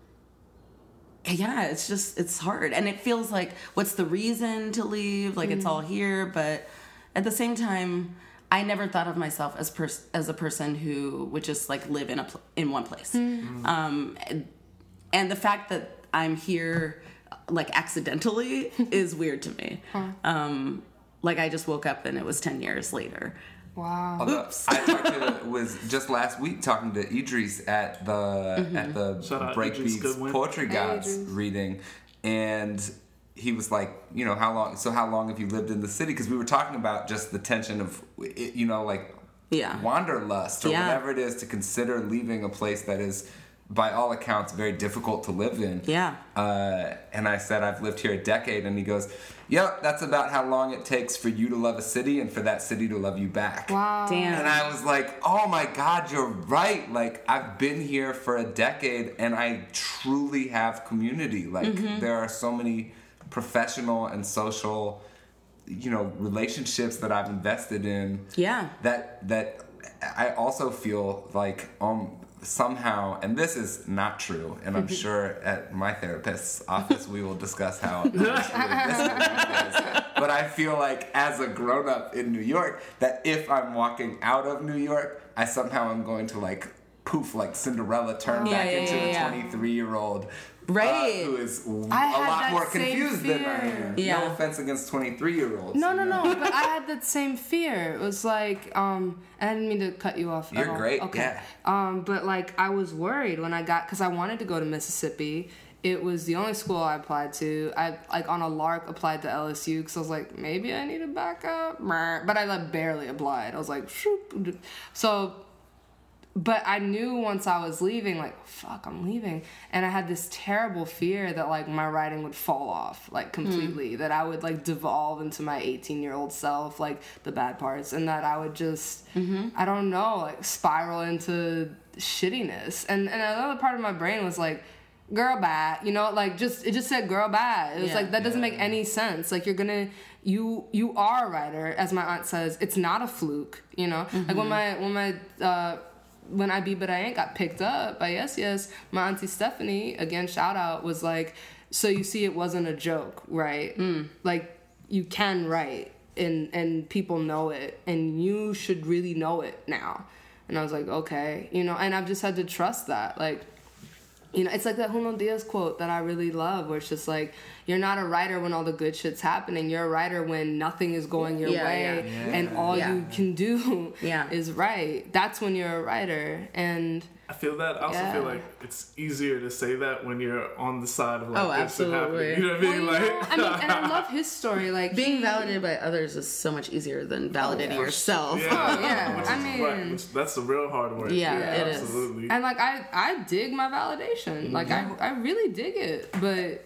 yeah, it's just it's hard, and it feels like what's the reason to leave? Like it's all here, but at the same time. I never thought of myself as pers- as a person who would just like live in a pl- in one place, um, and, and the fact that I'm here like accidentally is weird to me. Um, like I just woke up and it was ten years later. Wow. Although Oops. I talked to was just last week talking to Idris at the mm-hmm. at the Shout out Break Idris Beats Goodwin. Poetry Gods Idris. reading, and he was like, you know, how long? So how long have you lived in the city? Because we were talking about just the tension of, you know, like Yeah. wanderlust or Yeah. whatever it is to consider leaving a place that is, by all accounts, very difficult to live in. Yeah. Uh, and I said, I've lived here a decade. And he goes, Yep, that's about how long it takes for you to love a city and for that city to love you back. Wow. Damn. And I was like, oh my God, you're right. Like, I've been here for a decade and I truly have community. Like, Mm-hmm. there are so many professional and social, you know, relationships that I've invested in. Yeah. That, that I also feel like, um, somehow, and this is not true, and I'm sure at my therapist's office we will discuss how this is. But I feel like as a grown up in New York, that if I'm walking out of New York, I somehow am going to like poof, like Cinderella turn Yeah, back yeah, into yeah, a yeah. 23 year old. Right. who is w- I a had lot that more same confused than I fear. am. Yeah. No offense against 23 year olds. No, no, no. but I had that same fear. It was like, um, I didn't mean to cut you off. You're all. great, Okay. yeah. Um, but like, I was worried when I got because I wanted to go to Mississippi. It was the only school I applied to. I like on a lark applied to LSU because I was like, maybe I need a backup. But I like barely applied. I was like, shoop. so but I knew once I was leaving, like, fuck, I'm leaving. And I had this terrible fear that, like, my writing would fall off, like, hmm. completely. That I would, like, devolve into my 18 year old self, like, the bad parts. And that I would just, mm-hmm. I don't know, like, spiral into shittiness. And, and another part of my brain was like, girl bad you know like just it just said girl bad it was Yeah. like that doesn't make any sense like you're gonna you you are a writer as my aunt says it's not a fluke you know like when mm-hmm. my when my uh when I Be But I Ain't got picked up by Yes Yes, my auntie Stephanie, again shout out, was like, so you see it wasn't a joke, right? Mm. Like you can write and and people know it and you should really know it now. And I was like, okay, you know, and I've just had to trust that. Like you know, it's like that Junot Díaz quote that I really love, where it's just like, you're not a writer when all the good shit's happening. You're a writer when nothing is going your Yeah, way, yeah. and all Yeah. you can do Yeah. is write. That's when you're a writer, and I feel that. I also Yeah. feel like it's easier to say that when you're on the side of like Oh, this shit happening. absolutely. You know what I mean? Well, like, I mean, and I love his story. Like Being validated by others is so much easier than oh, validating yeah. yourself. yeah, yeah, which I mean- right, which- that's the real hard work. Yeah, it is. absolutely. And like I, I dig my validation. Like mm-hmm. I, I really dig it, but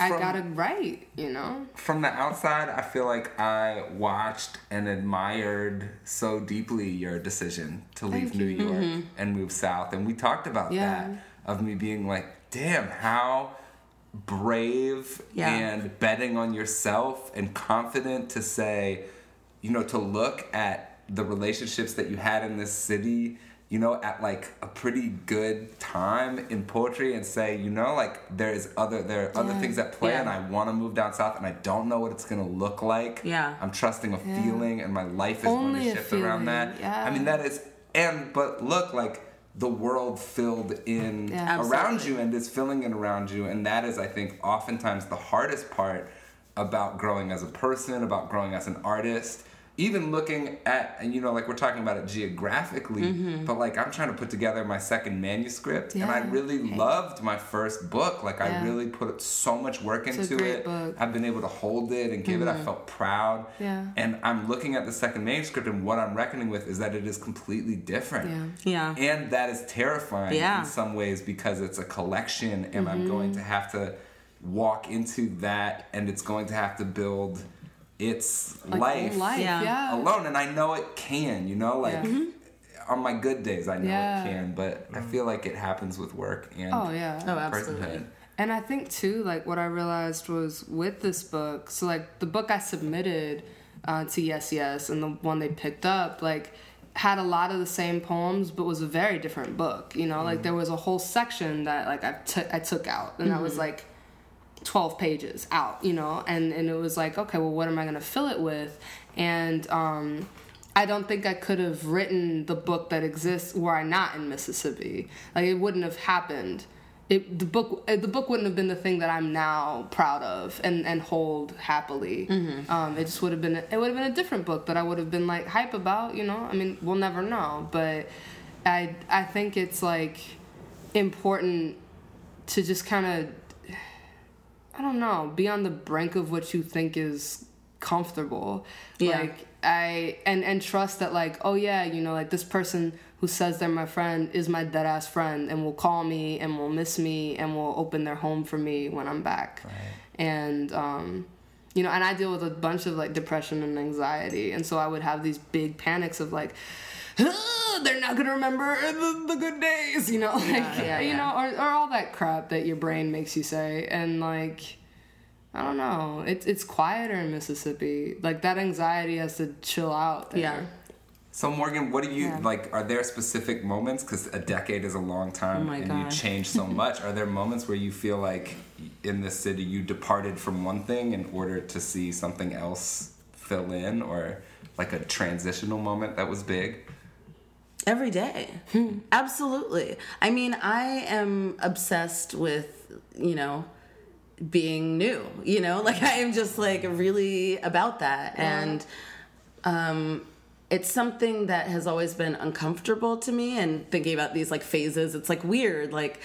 I gotta write. You know. from the outside, I feel like I watched and admired so deeply your decision to leave Thank New you. York mm-hmm. and move south. And we talked about Yeah. that of me being like, damn, how brave Yeah. and betting on yourself and confident to say, you know, to look at the relationships that you had in this city, you know, at like a pretty good time in poetry and say, you know, like there's other there are other things at play and I want to move down south and I don't know what it's gonna look like. Yeah. I'm trusting a Yeah. feeling and my life is Only going to shift around that. yeah. I mean that is and but look like the world filled in Yeah. around you and is filling in around you and that is I think oftentimes the hardest part about growing as a person, about growing as an artist. Even looking at, and you know, like we're talking about it geographically, but like I'm trying to put together my second manuscript, and I Mm-hmm. Yeah. really loved my first book. Like I really put so much work It's a into great it. book. I've been able to hold it and give it. I felt proud. Yeah. And I'm looking at the second manuscript, and what I'm reckoning with is that it is completely different. Yeah. Yeah. And that is terrifying Yeah. in some ways because it's a collection and I'm going Mm-hmm. to have to walk into that and it's going to have to build its Like, life, life. Yeah. Yeah. alone. And I know it can, you know, like Yeah. Mhm. on my good days, I know Yeah. it can, but I feel like it happens with work and Oh yeah. Oh, absolutely. personhood. And I think too, like what I realized was with this book. So like the book I submitted uh, to Yes Yes and the one they picked up, like had a lot of the same poems, but was a very different book. You know, like there was a whole section that like I took I took out, and i was like. 12 pages out you know and and it was like okay well what am i going to fill it with and um I don't think I could have written the book that exists were I not in Mississippi. Like it wouldn't have happened. It the book uh, the book wouldn't have been the thing that I'm now proud of and and hold happily. Um, it just would have been it would have been a different book that I would have been like hype about. You know, I mean we'll never know, but I I think it's like important to just kind of I don't know, be on the brink of what you think is comfortable. Yeah. Like I and and trust that like, oh yeah, you know, like this person who says they're my friend is my dead ass friend and will call me and will miss me and will open their home for me when I'm back. Right. And um you know, and I deal with a bunch of like depression and anxiety, and so I would have these big panics of like, "Ah, they're not gonna remember the, the good days, you know, like yeah, you yeah. know, or, or all that crap that your brain makes you say, and like, I don't know, it's it's quieter in Mississippi. Like that anxiety has to chill out. There. Yeah. So Morgan, what do you Yeah. like? Are there specific moments? Because a decade is a long time, Oh and God. you change so much. are there moments where you feel like in this city you departed from one thing in order to see something else fill in, or like a transitional moment that was big? Every day. Absolutely. I mean, I am obsessed with, you know, being new, you know? Like I am just like really about that and um it's something that has always been uncomfortable to me and thinking about these like phases, it's like weird like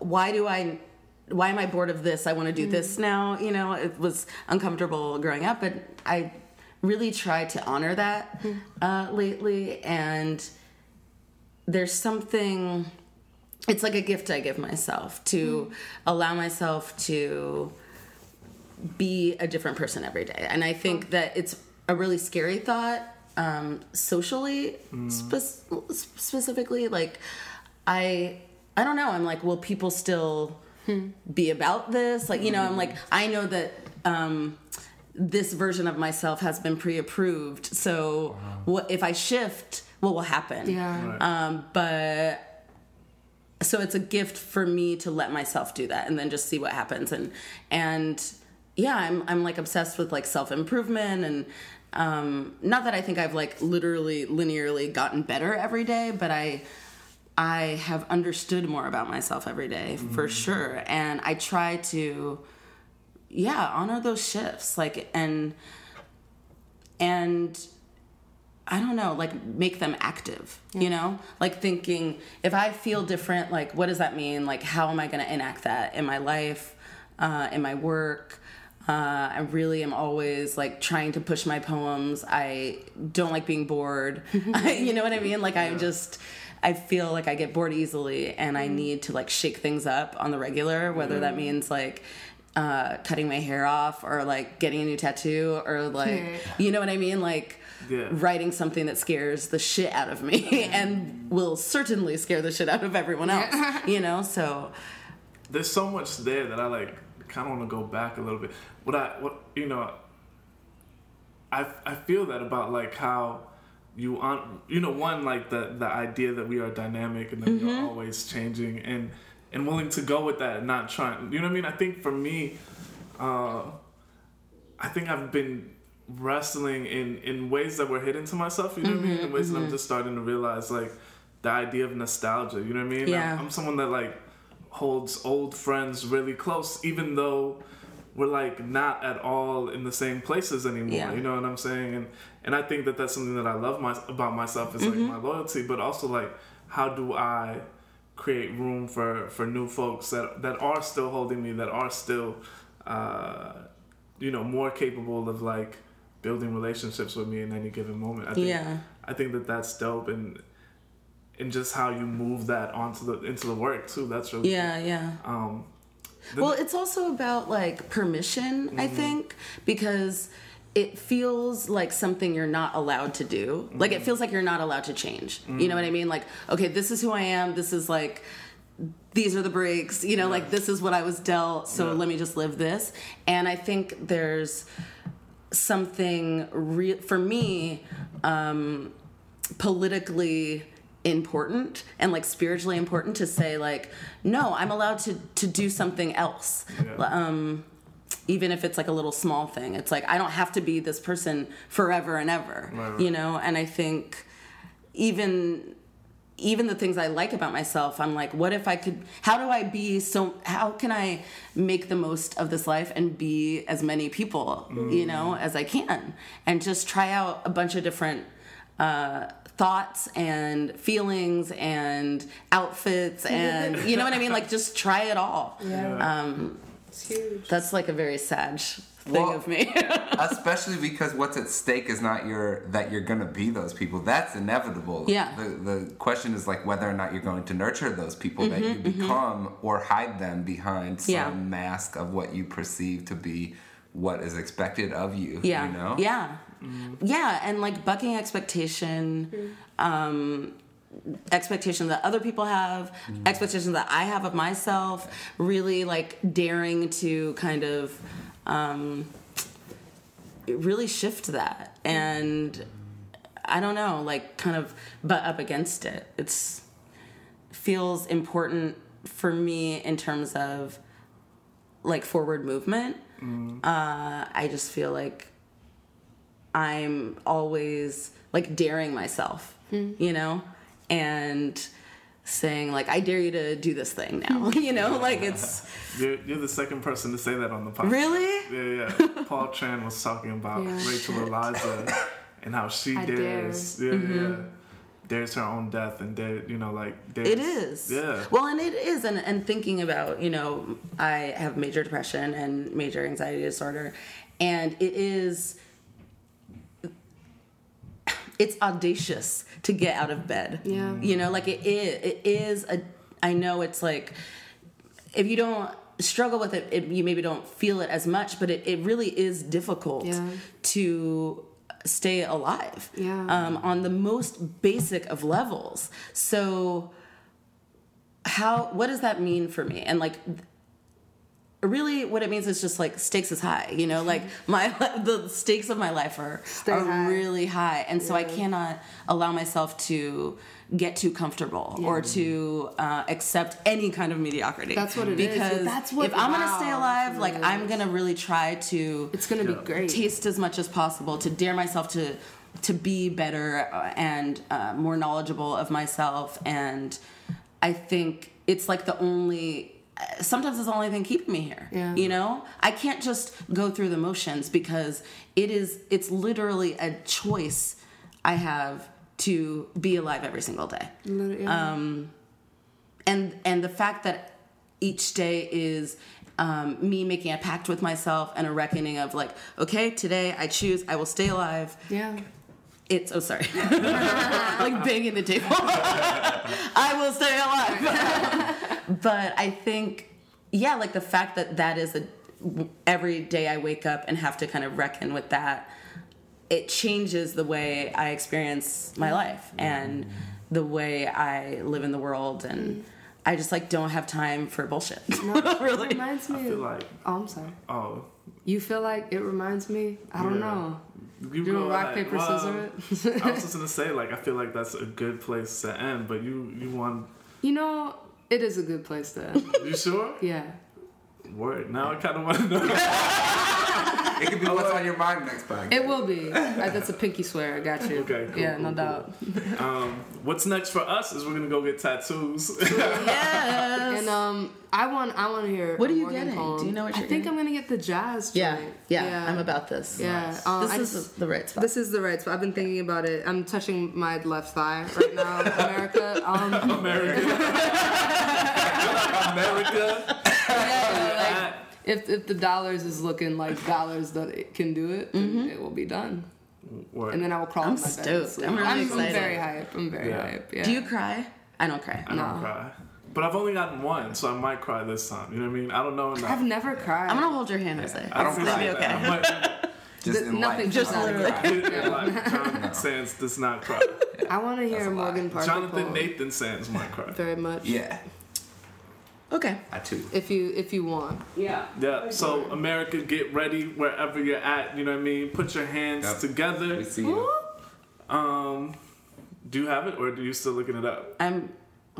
why do I why am I bored of this? I want to do this now. You know, it was uncomfortable growing up, but I really tried to honor that uh, lately. And there's something, it's like a gift I give myself to allow myself to be a different person every day. And I think that it's a really scary thought um, socially, spe- specifically. Like, I, I don't know. I'm like, will people still be about this? Like, you know, I'm like, I know that um, this version of myself has been pre-approved. So, what if I shift? What will happen? Yeah. Right. Um, but so it's a gift for me to let myself do that and then just see what happens and and yeah i'm i'm like obsessed with like self-improvement and um not that i think i've like literally linearly gotten better every day but i i have understood more about myself every day for sure and i try to yeah honor those shifts like and and I don't know, like make them active, you know? Like thinking, if I feel different, like what does that mean? Like, how am I to enact that in my life, uh, in my work? Uh, I really am always like trying to push my poems. I don't like being bored. you know what I mean? Like, I'm just, I feel like I get bored easily and I need to like shake things up on the regular, whether that means like, uh, cutting my hair off or like getting a new tattoo or like, Right. you know what I mean? Like, Yeah. writing something that scares the shit out of me and will certainly scare the shit out of everyone else. you know, so there's so much there that I like kind of want to go back a little bit. What I what you know, I I feel that about like how you on you know one like the the idea that we are dynamic and that we are always changing and and willing to go with that and not trying. You know what I mean? I think for me, uh, I think I've been wrestling in in ways that were hidden to myself. You know what I mean? Mm-hmm, in ways that I'm mm-hmm. just starting to realize like the idea of nostalgia. You know what I mean? Yeah. I'm, I'm someone that like holds old friends really close, even though we're like not at all in the same places anymore. Yeah. You know what I'm saying? And and I think that that's something that I love my, about myself is like mm-hmm. my loyalty, but also like how do I create room for for new folks that that are still holding me, that are still, uh, you know, more capable of like building relationships with me in any given moment. I think, Yeah. I think that that's dope and. And just how you move that onto the into the work too. That's really yeah, yeah. um, Well, it's also about like permission, I mm-hmm. think, because it feels like something you're not allowed to do. Like it mm-hmm. feels like you're not allowed to change. You know what I mm-hmm. mean? Like, okay, this is who I am. This is like these are the breaks. You know, like this is what I was dealt, so Yeah. let me just live this. And I think there's something real for me um politically important and like spiritually important to say like no i'm allowed to to do something else. Yeah. um even if it's like a little small thing. It's like i don't have to be this person forever and ever Right, you know? And i think even even the things i like about myself i'm like what if i could how do i be so how can i make the most of this life and be as many people you know as i can and just try out a bunch of different uh, thoughts and feelings and outfits and you know what I mean? Like just try it all. Yeah. Um, It's huge. That's like a very sad thing Well- of me. Especially because what's at stake is not your that you're gonna be those people. That's inevitable. Yeah. The the question is like whether or not you're going to nurture those people that Mm-hmm, you become or hide them behind some Yeah. mask of what you perceive to be what is expected of you. yeah. You know? Yeah. Yeah, and like bucking expectation, um, expectation that other people have, expectations that I have of myself, really like daring to kind of um, really shift that. And I don't know, like kind of butt up against it. It's feels important for me in terms of like forward movement. Uh, I just feel like I'm always like daring myself, you know, and saying like I dare you to do this thing now, you know, like it's You're, you're the second person to say that on the podcast. really Yeah, yeah. Paul Tran was talking about Yeah. Rachel Eliza and how she I dares, yeah, yeah, mm-hmm. dares her own death and dare, you know, like dares, It is. Yeah. Well, and it is, and, and thinking about, you know, I have major depression and major anxiety disorder, and it is, it's audacious to get out of bed. Yeah. You know, like it is, it is a, I know it's like, if you don't struggle with it, it you maybe don't feel it as much, but it, it really is difficult Yeah. to stay alive Yeah. um, on the most basic of levels. So, how what does that mean for me? And like, really, what it means is just like stakes is high. You know, like my the stakes of my life are are high. really high, and so I cannot allow myself to get too comfortable or to uh, accept any kind of mediocrity. That's what it is. because That's what- if I'm gonna stay alive, what like I'm gonna really try to It's gonna Yeah. be great. taste as much as possible to dare myself to to be better uh, and uh, more knowledgeable of myself and i think it's like the only sometimes it's the only thing keeping me here Yeah. you know i can't just go through the motions because it is it's literally a choice i have to be alive every single day yeah. um, and and the fact that each day is um, me making a pact with myself and a reckoning of like okay today i choose i will stay alive yeah. It's oh sorry. Like banging the table. I will stay alive. But i think yeah like the fact that that is a every day i wake up and have to kind of reckon with that it changes the way i experience my life and the way i live in the world. And i just like don't have time for bullshit. It really. reminds me. I feel of- like, oh, I'm sorry. oh, You feel like it reminds me? I don't Yeah. know. you Do go rock like, paper well, scissors. I was just gonna say, like, I feel like that's a good place to end, but you, you want, You know, it is a good place to end. you sure? Yeah. Word. Now I kind of want to know. It could be what's on your mind next time. It will be. Uh, That's a pinky swear. I got you. Okay, cool, yeah, cool, no cool. doubt. Um, what's next for us is we're gonna go get tattoos. yes And um, I want I want to hear. What are you Morgan getting? Poem. Do you know what I you're think getting? I'm gonna get the jazz. yeah, joint. yeah i'm about this Yeah. Nice. Um, this I is just- the right spot This is the right spot. I've been thinking about it. I'm touching my left thigh right now, America. Um, America. America. yeah, like, if if the dollars is looking like dollars that it can do it, then mm-hmm. it will be done. Word. And then I will crawl I'm my bed. and stoked. sleep. I'm really I'm, excited. very hype. I'm very Yeah. hype. Yeah. do you cry i don't cry I don't cry. But I've only gotten one, so I might cry this time. You know what I mean? I don't know enough. I've never cried. i'm gonna hold your hand Jose. I don't It's gonna cry. be okay I might, Just Th- in nothing life. just I don't literally. cry. yeah, like John Sands does not cry. I want to hear. Morgan Parker. Jonathan Nathan Sands might cry. very much. Yeah, okay I too. If you if you want. yeah Yeah, so America, get ready wherever you're at. You know what I mean? Put your hands Yep. together. We see you. Um, do you have it, or are you still looking it up? i'm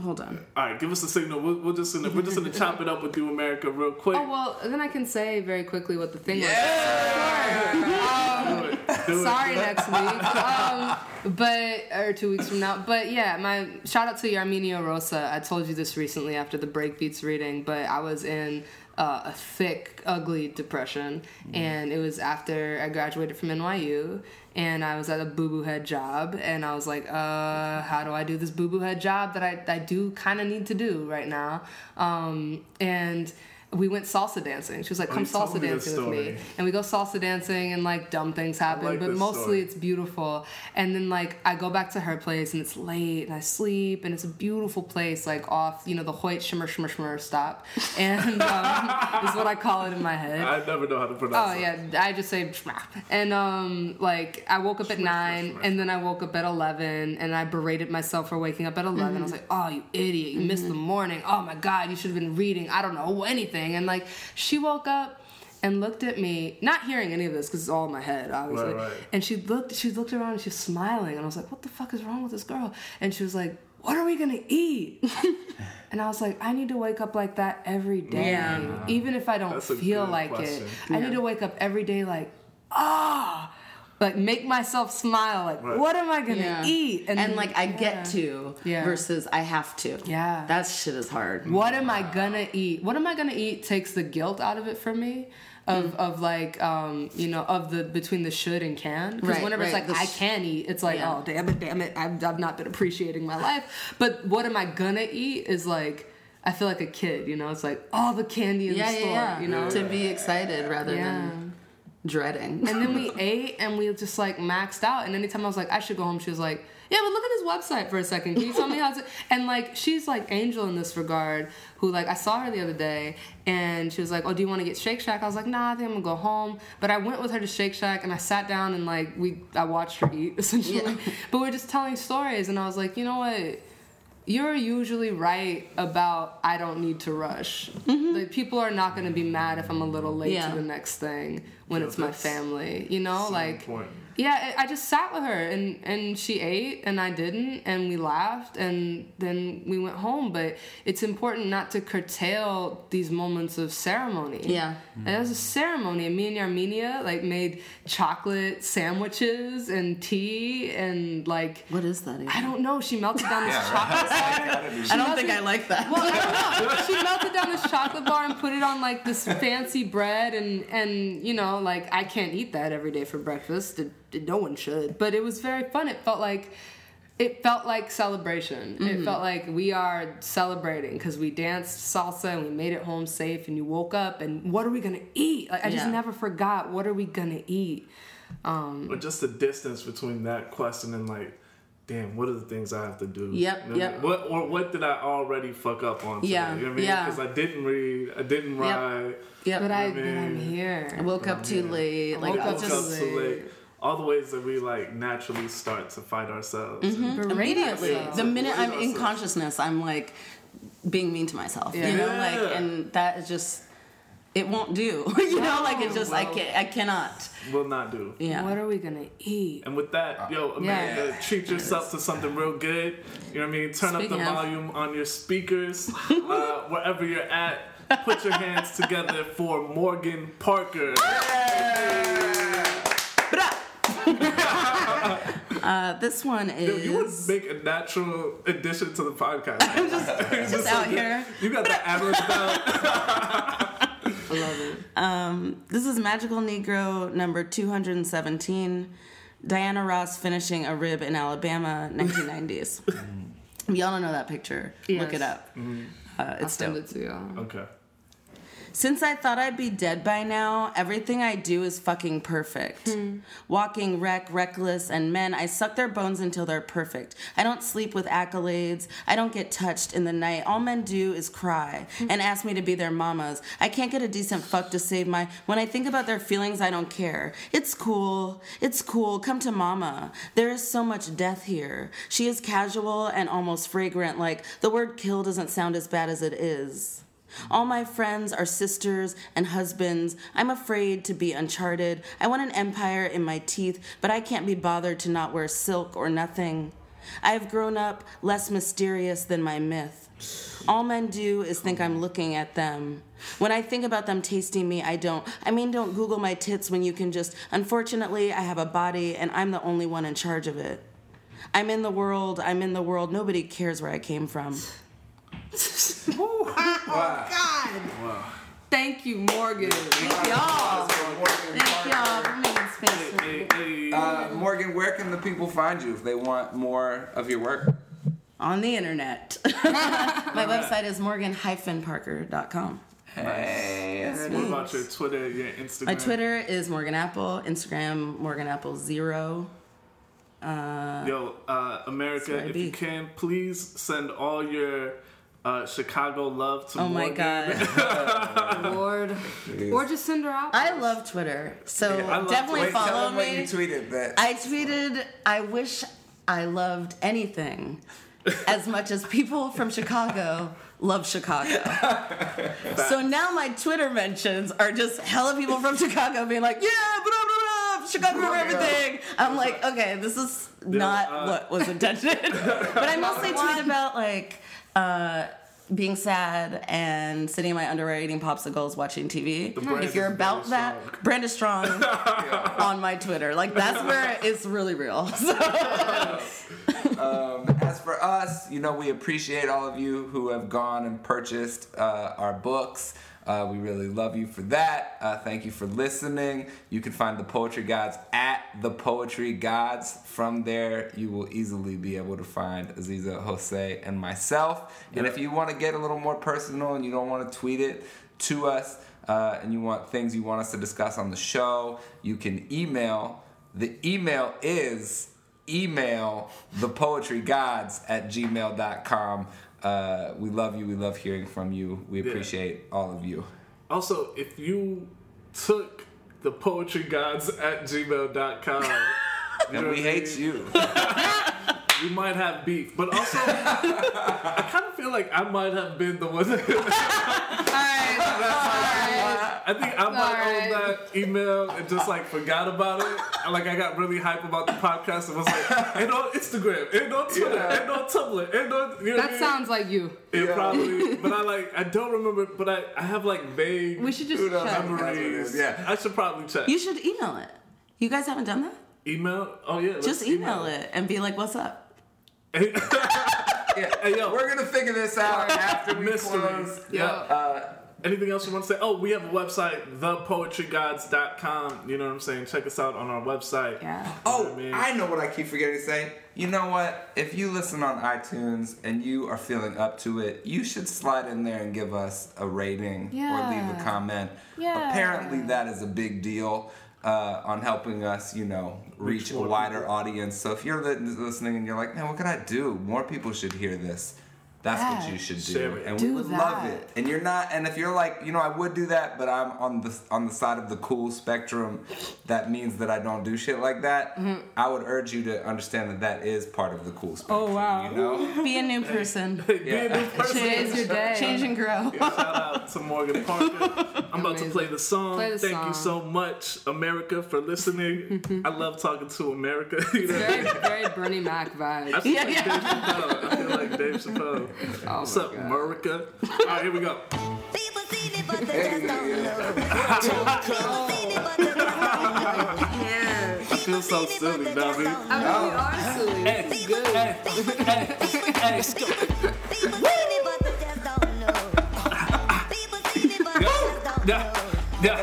hold on All right, give us a signal. We'll, we're just gonna we're just gonna chop it up with you, America, real quick. Oh well, then I can say very quickly what the thing Do it. Do was. it. Sorry, next week. Um, but or two weeks from now. But yeah, my shout out to Arminio Rosa. I told you this recently after the Breakbeats reading, but I was in uh, a thick, ugly depression, and it was after I graduated from NYU. And I was at a boo boo head job, and I was like, uh, how do I do this boo boo head job that I, I do kind of need to do right now? Um, and we went salsa dancing. She was like, Oh, "Come told salsa dancing with me," and we go salsa dancing, and like dumb things happen, like but mostly story. it's beautiful. And then like I go back to her place, and it's late, and I sleep, and it's a beautiful place, like off you know the Hoyt shimmer shimmer shimmer stop, and um, is what I call it in my head. I never know how to pronounce it. Oh it. yeah, I just say Shma. and um like I woke up at nine shma. and then I woke up at eleven and I berated myself for waking up at 11 I was like, oh you idiot, you missed the morning. Oh my god, you should have been reading. I don't know anything. And like she woke up and looked at me, not hearing any of this because it's all in my head, obviously. Right, right. And she looked, she looked around and she was smiling, and I was like, what the fuck is wrong with this girl? And she was like, what are we gonna eat? and I was like, I need to wake up like that every day, Yeah. even if I don't That's feel like question. it. I need to wake up every day like, ah, like make myself smile. Like, Right. what am I gonna Yeah. eat? And, like I yeah. get to Yeah. versus I have to. Yeah. That shit is hard. what am I gonna eat? What am I gonna eat takes the guilt out of it for me. Of, Mm. of like um you know of the between the should and can because Right, whenever it's like the I can eat it's like Yeah. oh damn it damn it I've, I've not been appreciating my life but what am I gonna eat is like I feel like a kid you know it's like all the candy in Yeah, the yeah, store yeah. you know To be excited rather Yeah. than dreading. And then we ate and we just like maxed out. And anytime I was like, I should go home, she was like, Yeah, but look at this website for a second. Can you tell me how to? And like, she's like Angel in this regard, who like I saw her the other day and she was like, Oh, do you want to get Shake Shack? I was like, Nah, I think I'm gonna go home. But I went with her to Shake Shack and I sat down and like we I watched her eat essentially. Yeah. But we are just telling stories and I was like, you know what? You're usually right about I don't need to rush. Mm-hmm. Like people are not gonna be mad if I'm a little late Yeah. to the next thing when Yeah, it's my family. You know, like important. Yeah, I I just sat with her and and she ate and I didn't and we laughed and then we went home. But it's important not to curtail these moments of ceremony. Yeah. and it was a ceremony. And me and Armenia like made chocolate sandwiches and tea and like what is that? Even? I don't know. She melted down this Yeah, chocolate bar. I don't think I like that. Well, I don't know. She melted down this chocolate bar and put it on like this fancy bread, and and you know, like I can't eat that every day for breakfast. It, it- no one should. But it was very fun. It felt like. It felt like celebration. It felt like we are celebrating because we danced salsa and we made it home safe. And you woke up and what are we gonna eat? Like I just Yeah. never forgot. What are we gonna eat? Um, But just the distance between that question and like, damn, what are the things I have to do? Yep, You know what I yep. mean? What or what did I already fuck up on? Today? Yeah, you know what I mean? yeah. Because I didn't read, I didn't write. Yep. but I, I but I'm here. I woke up too late. Like woke I up woke up too late. All the ways that we like naturally start to fight ourselves. Mm-hmm. Immediately. ourselves. The minute I'm in consciousness, I'm like being mean to myself. You know, Yeah. like and that is just it won't do. you know, like it just I can't I cannot. will not do. Yeah. What are we gonna eat? And with that, yo, Amanda, Yeah. treat yourself to something real good. You know what I mean? Turn up the of- volume on your speakers, uh, wherever you're at. Put your hands together for Morgan Parker. Uh, this one Yo, you would make a natural addition to the podcast. I'm just, just out here. You got the ad down. I love it. Um, this is Magical Negro number 217. Diana Ross finishing a rib in Alabama, 1990s. Y'all don't know that picture. Look it up. Uh, I'll it's send dope. it to y'all. Okay. Since I thought I'd be dead by now, everything I do is fucking perfect. Hmm. Walking wreck, reckless, and men, I suck their bones until they're perfect. I don't sleep with accolades. I don't get touched in the night. All men do is cry hmm. and ask me to be their mamas. I can't get a decent fuck to save my. When I think about their feelings, I don't care. It's cool. It's cool. Come to mama. There is so much death here. She is casual and almost fragrant, like the word kill doesn't sound as bad as it is. All my friends are sisters and husbands. I'm afraid to be uncharted. I want an empire in my teeth, but I can't be bothered to not wear silk or nothing. I have grown up less mysterious than my myth. All men do is think I'm looking at them. When I think about them tasting me, I don't. I mean, don't Google my tits when you can just. Unfortunately, I have a body and I'm the only one in charge of it. I'm in the world, I'm in the world. Nobody cares where I came from. Thank you, Morgan. Thank Y'all. Thank y'all for making space for Hey, hey. Uh, Morgan, where can the people find you if they want more of your work? on the internet. My website is morgan-parker.com. Hey. What about your Twitter, your Instagram? My Twitter is Morgan Apple. Instagram Morgan Apple zero. Yo, uh, America, That's where I if you can, please send all your uh, Chicago love to Oh my god, Lord. Or just send her out. I love Twitter. So I love definitely Wait, tell follow them what me. you tweeted. That I tweeted, I wish I loved anything as much as people from Chicago love Chicago. so now my Twitter mentions are just hella people from Chicago being like, yeah, blah, blah, blah, Chicago for everything. I'm like, okay, this is not uh, what was intended. but I mostly tweet about like, uh, being sad and sitting in my underwear eating popsicles watching TV. If you're about that, strong. brand is strong on my Twitter. Like that's where it's really real. So, Um, as for us, you know, we appreciate all of you who have gone and purchased uh, our books. Uh, we really love you for that. Uh, thank you for listening. You can find the Poetry Gods at the Poetry Gods. From there, you will easily be able to find Aziza, Jose, and myself. And if you want to get a little more personal and you don't want to tweet it to us, uh, and you want things you want us to discuss on the show, you can email. The email is email the poetry gods at gmail.com uh, we love you we love hearing from you we appreciate all of you Also, if you took the poetry gods at gmail.com, you and we what hate mean? you we might have beef. But also, I kind of feel like I might have been the one. That, I think I might Alright. own that email and just like forgot about it. Like I got really hype about the podcast and was like, ain't on Instagram, ain't on Twitter, Yeah. ain't on Tumblr, ain't on. You know what I That mean? sounds like you. It probably, but I like I don't remember. But I I have like vague We should just Who knows? check. Memories. Yeah. I should probably check. you should email it. You guys haven't done that? email? Oh yeah, Just email it and be like, "What's up?" yeah. Hey yo, we're gonna figure this out after we mystery. close Yeah. uh, Anything else you want to say? Oh, we have a website, thepoetrygods.com. You know what I'm saying? Check us out on our website. Yeah. Oh, I mean? I know what I keep forgetting to say. You know what? If you listen on iTunes and you are feeling up to it, you should slide in there and give us a rating or leave a comment. Yeah. Apparently, that is a big deal uh, on helping us, you know, reach, Reach a wider people. audience. So if you're listening and you're like, man, what can I do? More people should hear this. That's what you should do, Share and Do we would love it. And you're not, and if you're like, you know, I would do that, but I'm on the on the side of the cool spectrum. That means that I don't do shit like that. I would urge you to understand that that is part of the cool spectrum. Mm-hmm. Oh, wow. You know, Be a new person. Be a new person. Today's your day. Change and grow. Yeah, Shout out to Morgan Parker. I'm about to play the song. Play the Thank you so much, America, for listening. I love talking to America. You know? Very, very Bernie Mac I vibes. feel Yeah, like yeah. Dave Chappelle. I feel like Dave Chappelle. Oh What's up, God. America? All right, here we go. People seen it, but they just don't know. People seen it, but they just don't know. I feel so silly, Bobby. I mean, we are silly. This is good. Hey, hey, hey. People seen it, but they just don't know. People seen it, but they just don't Yeah, know. yeah.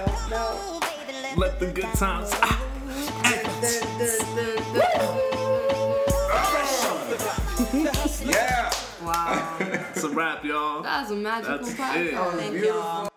Let Let the good times. Ah, Wow. It's a wrap, y'all. That was a magical That's podcast. it. Thank y'all.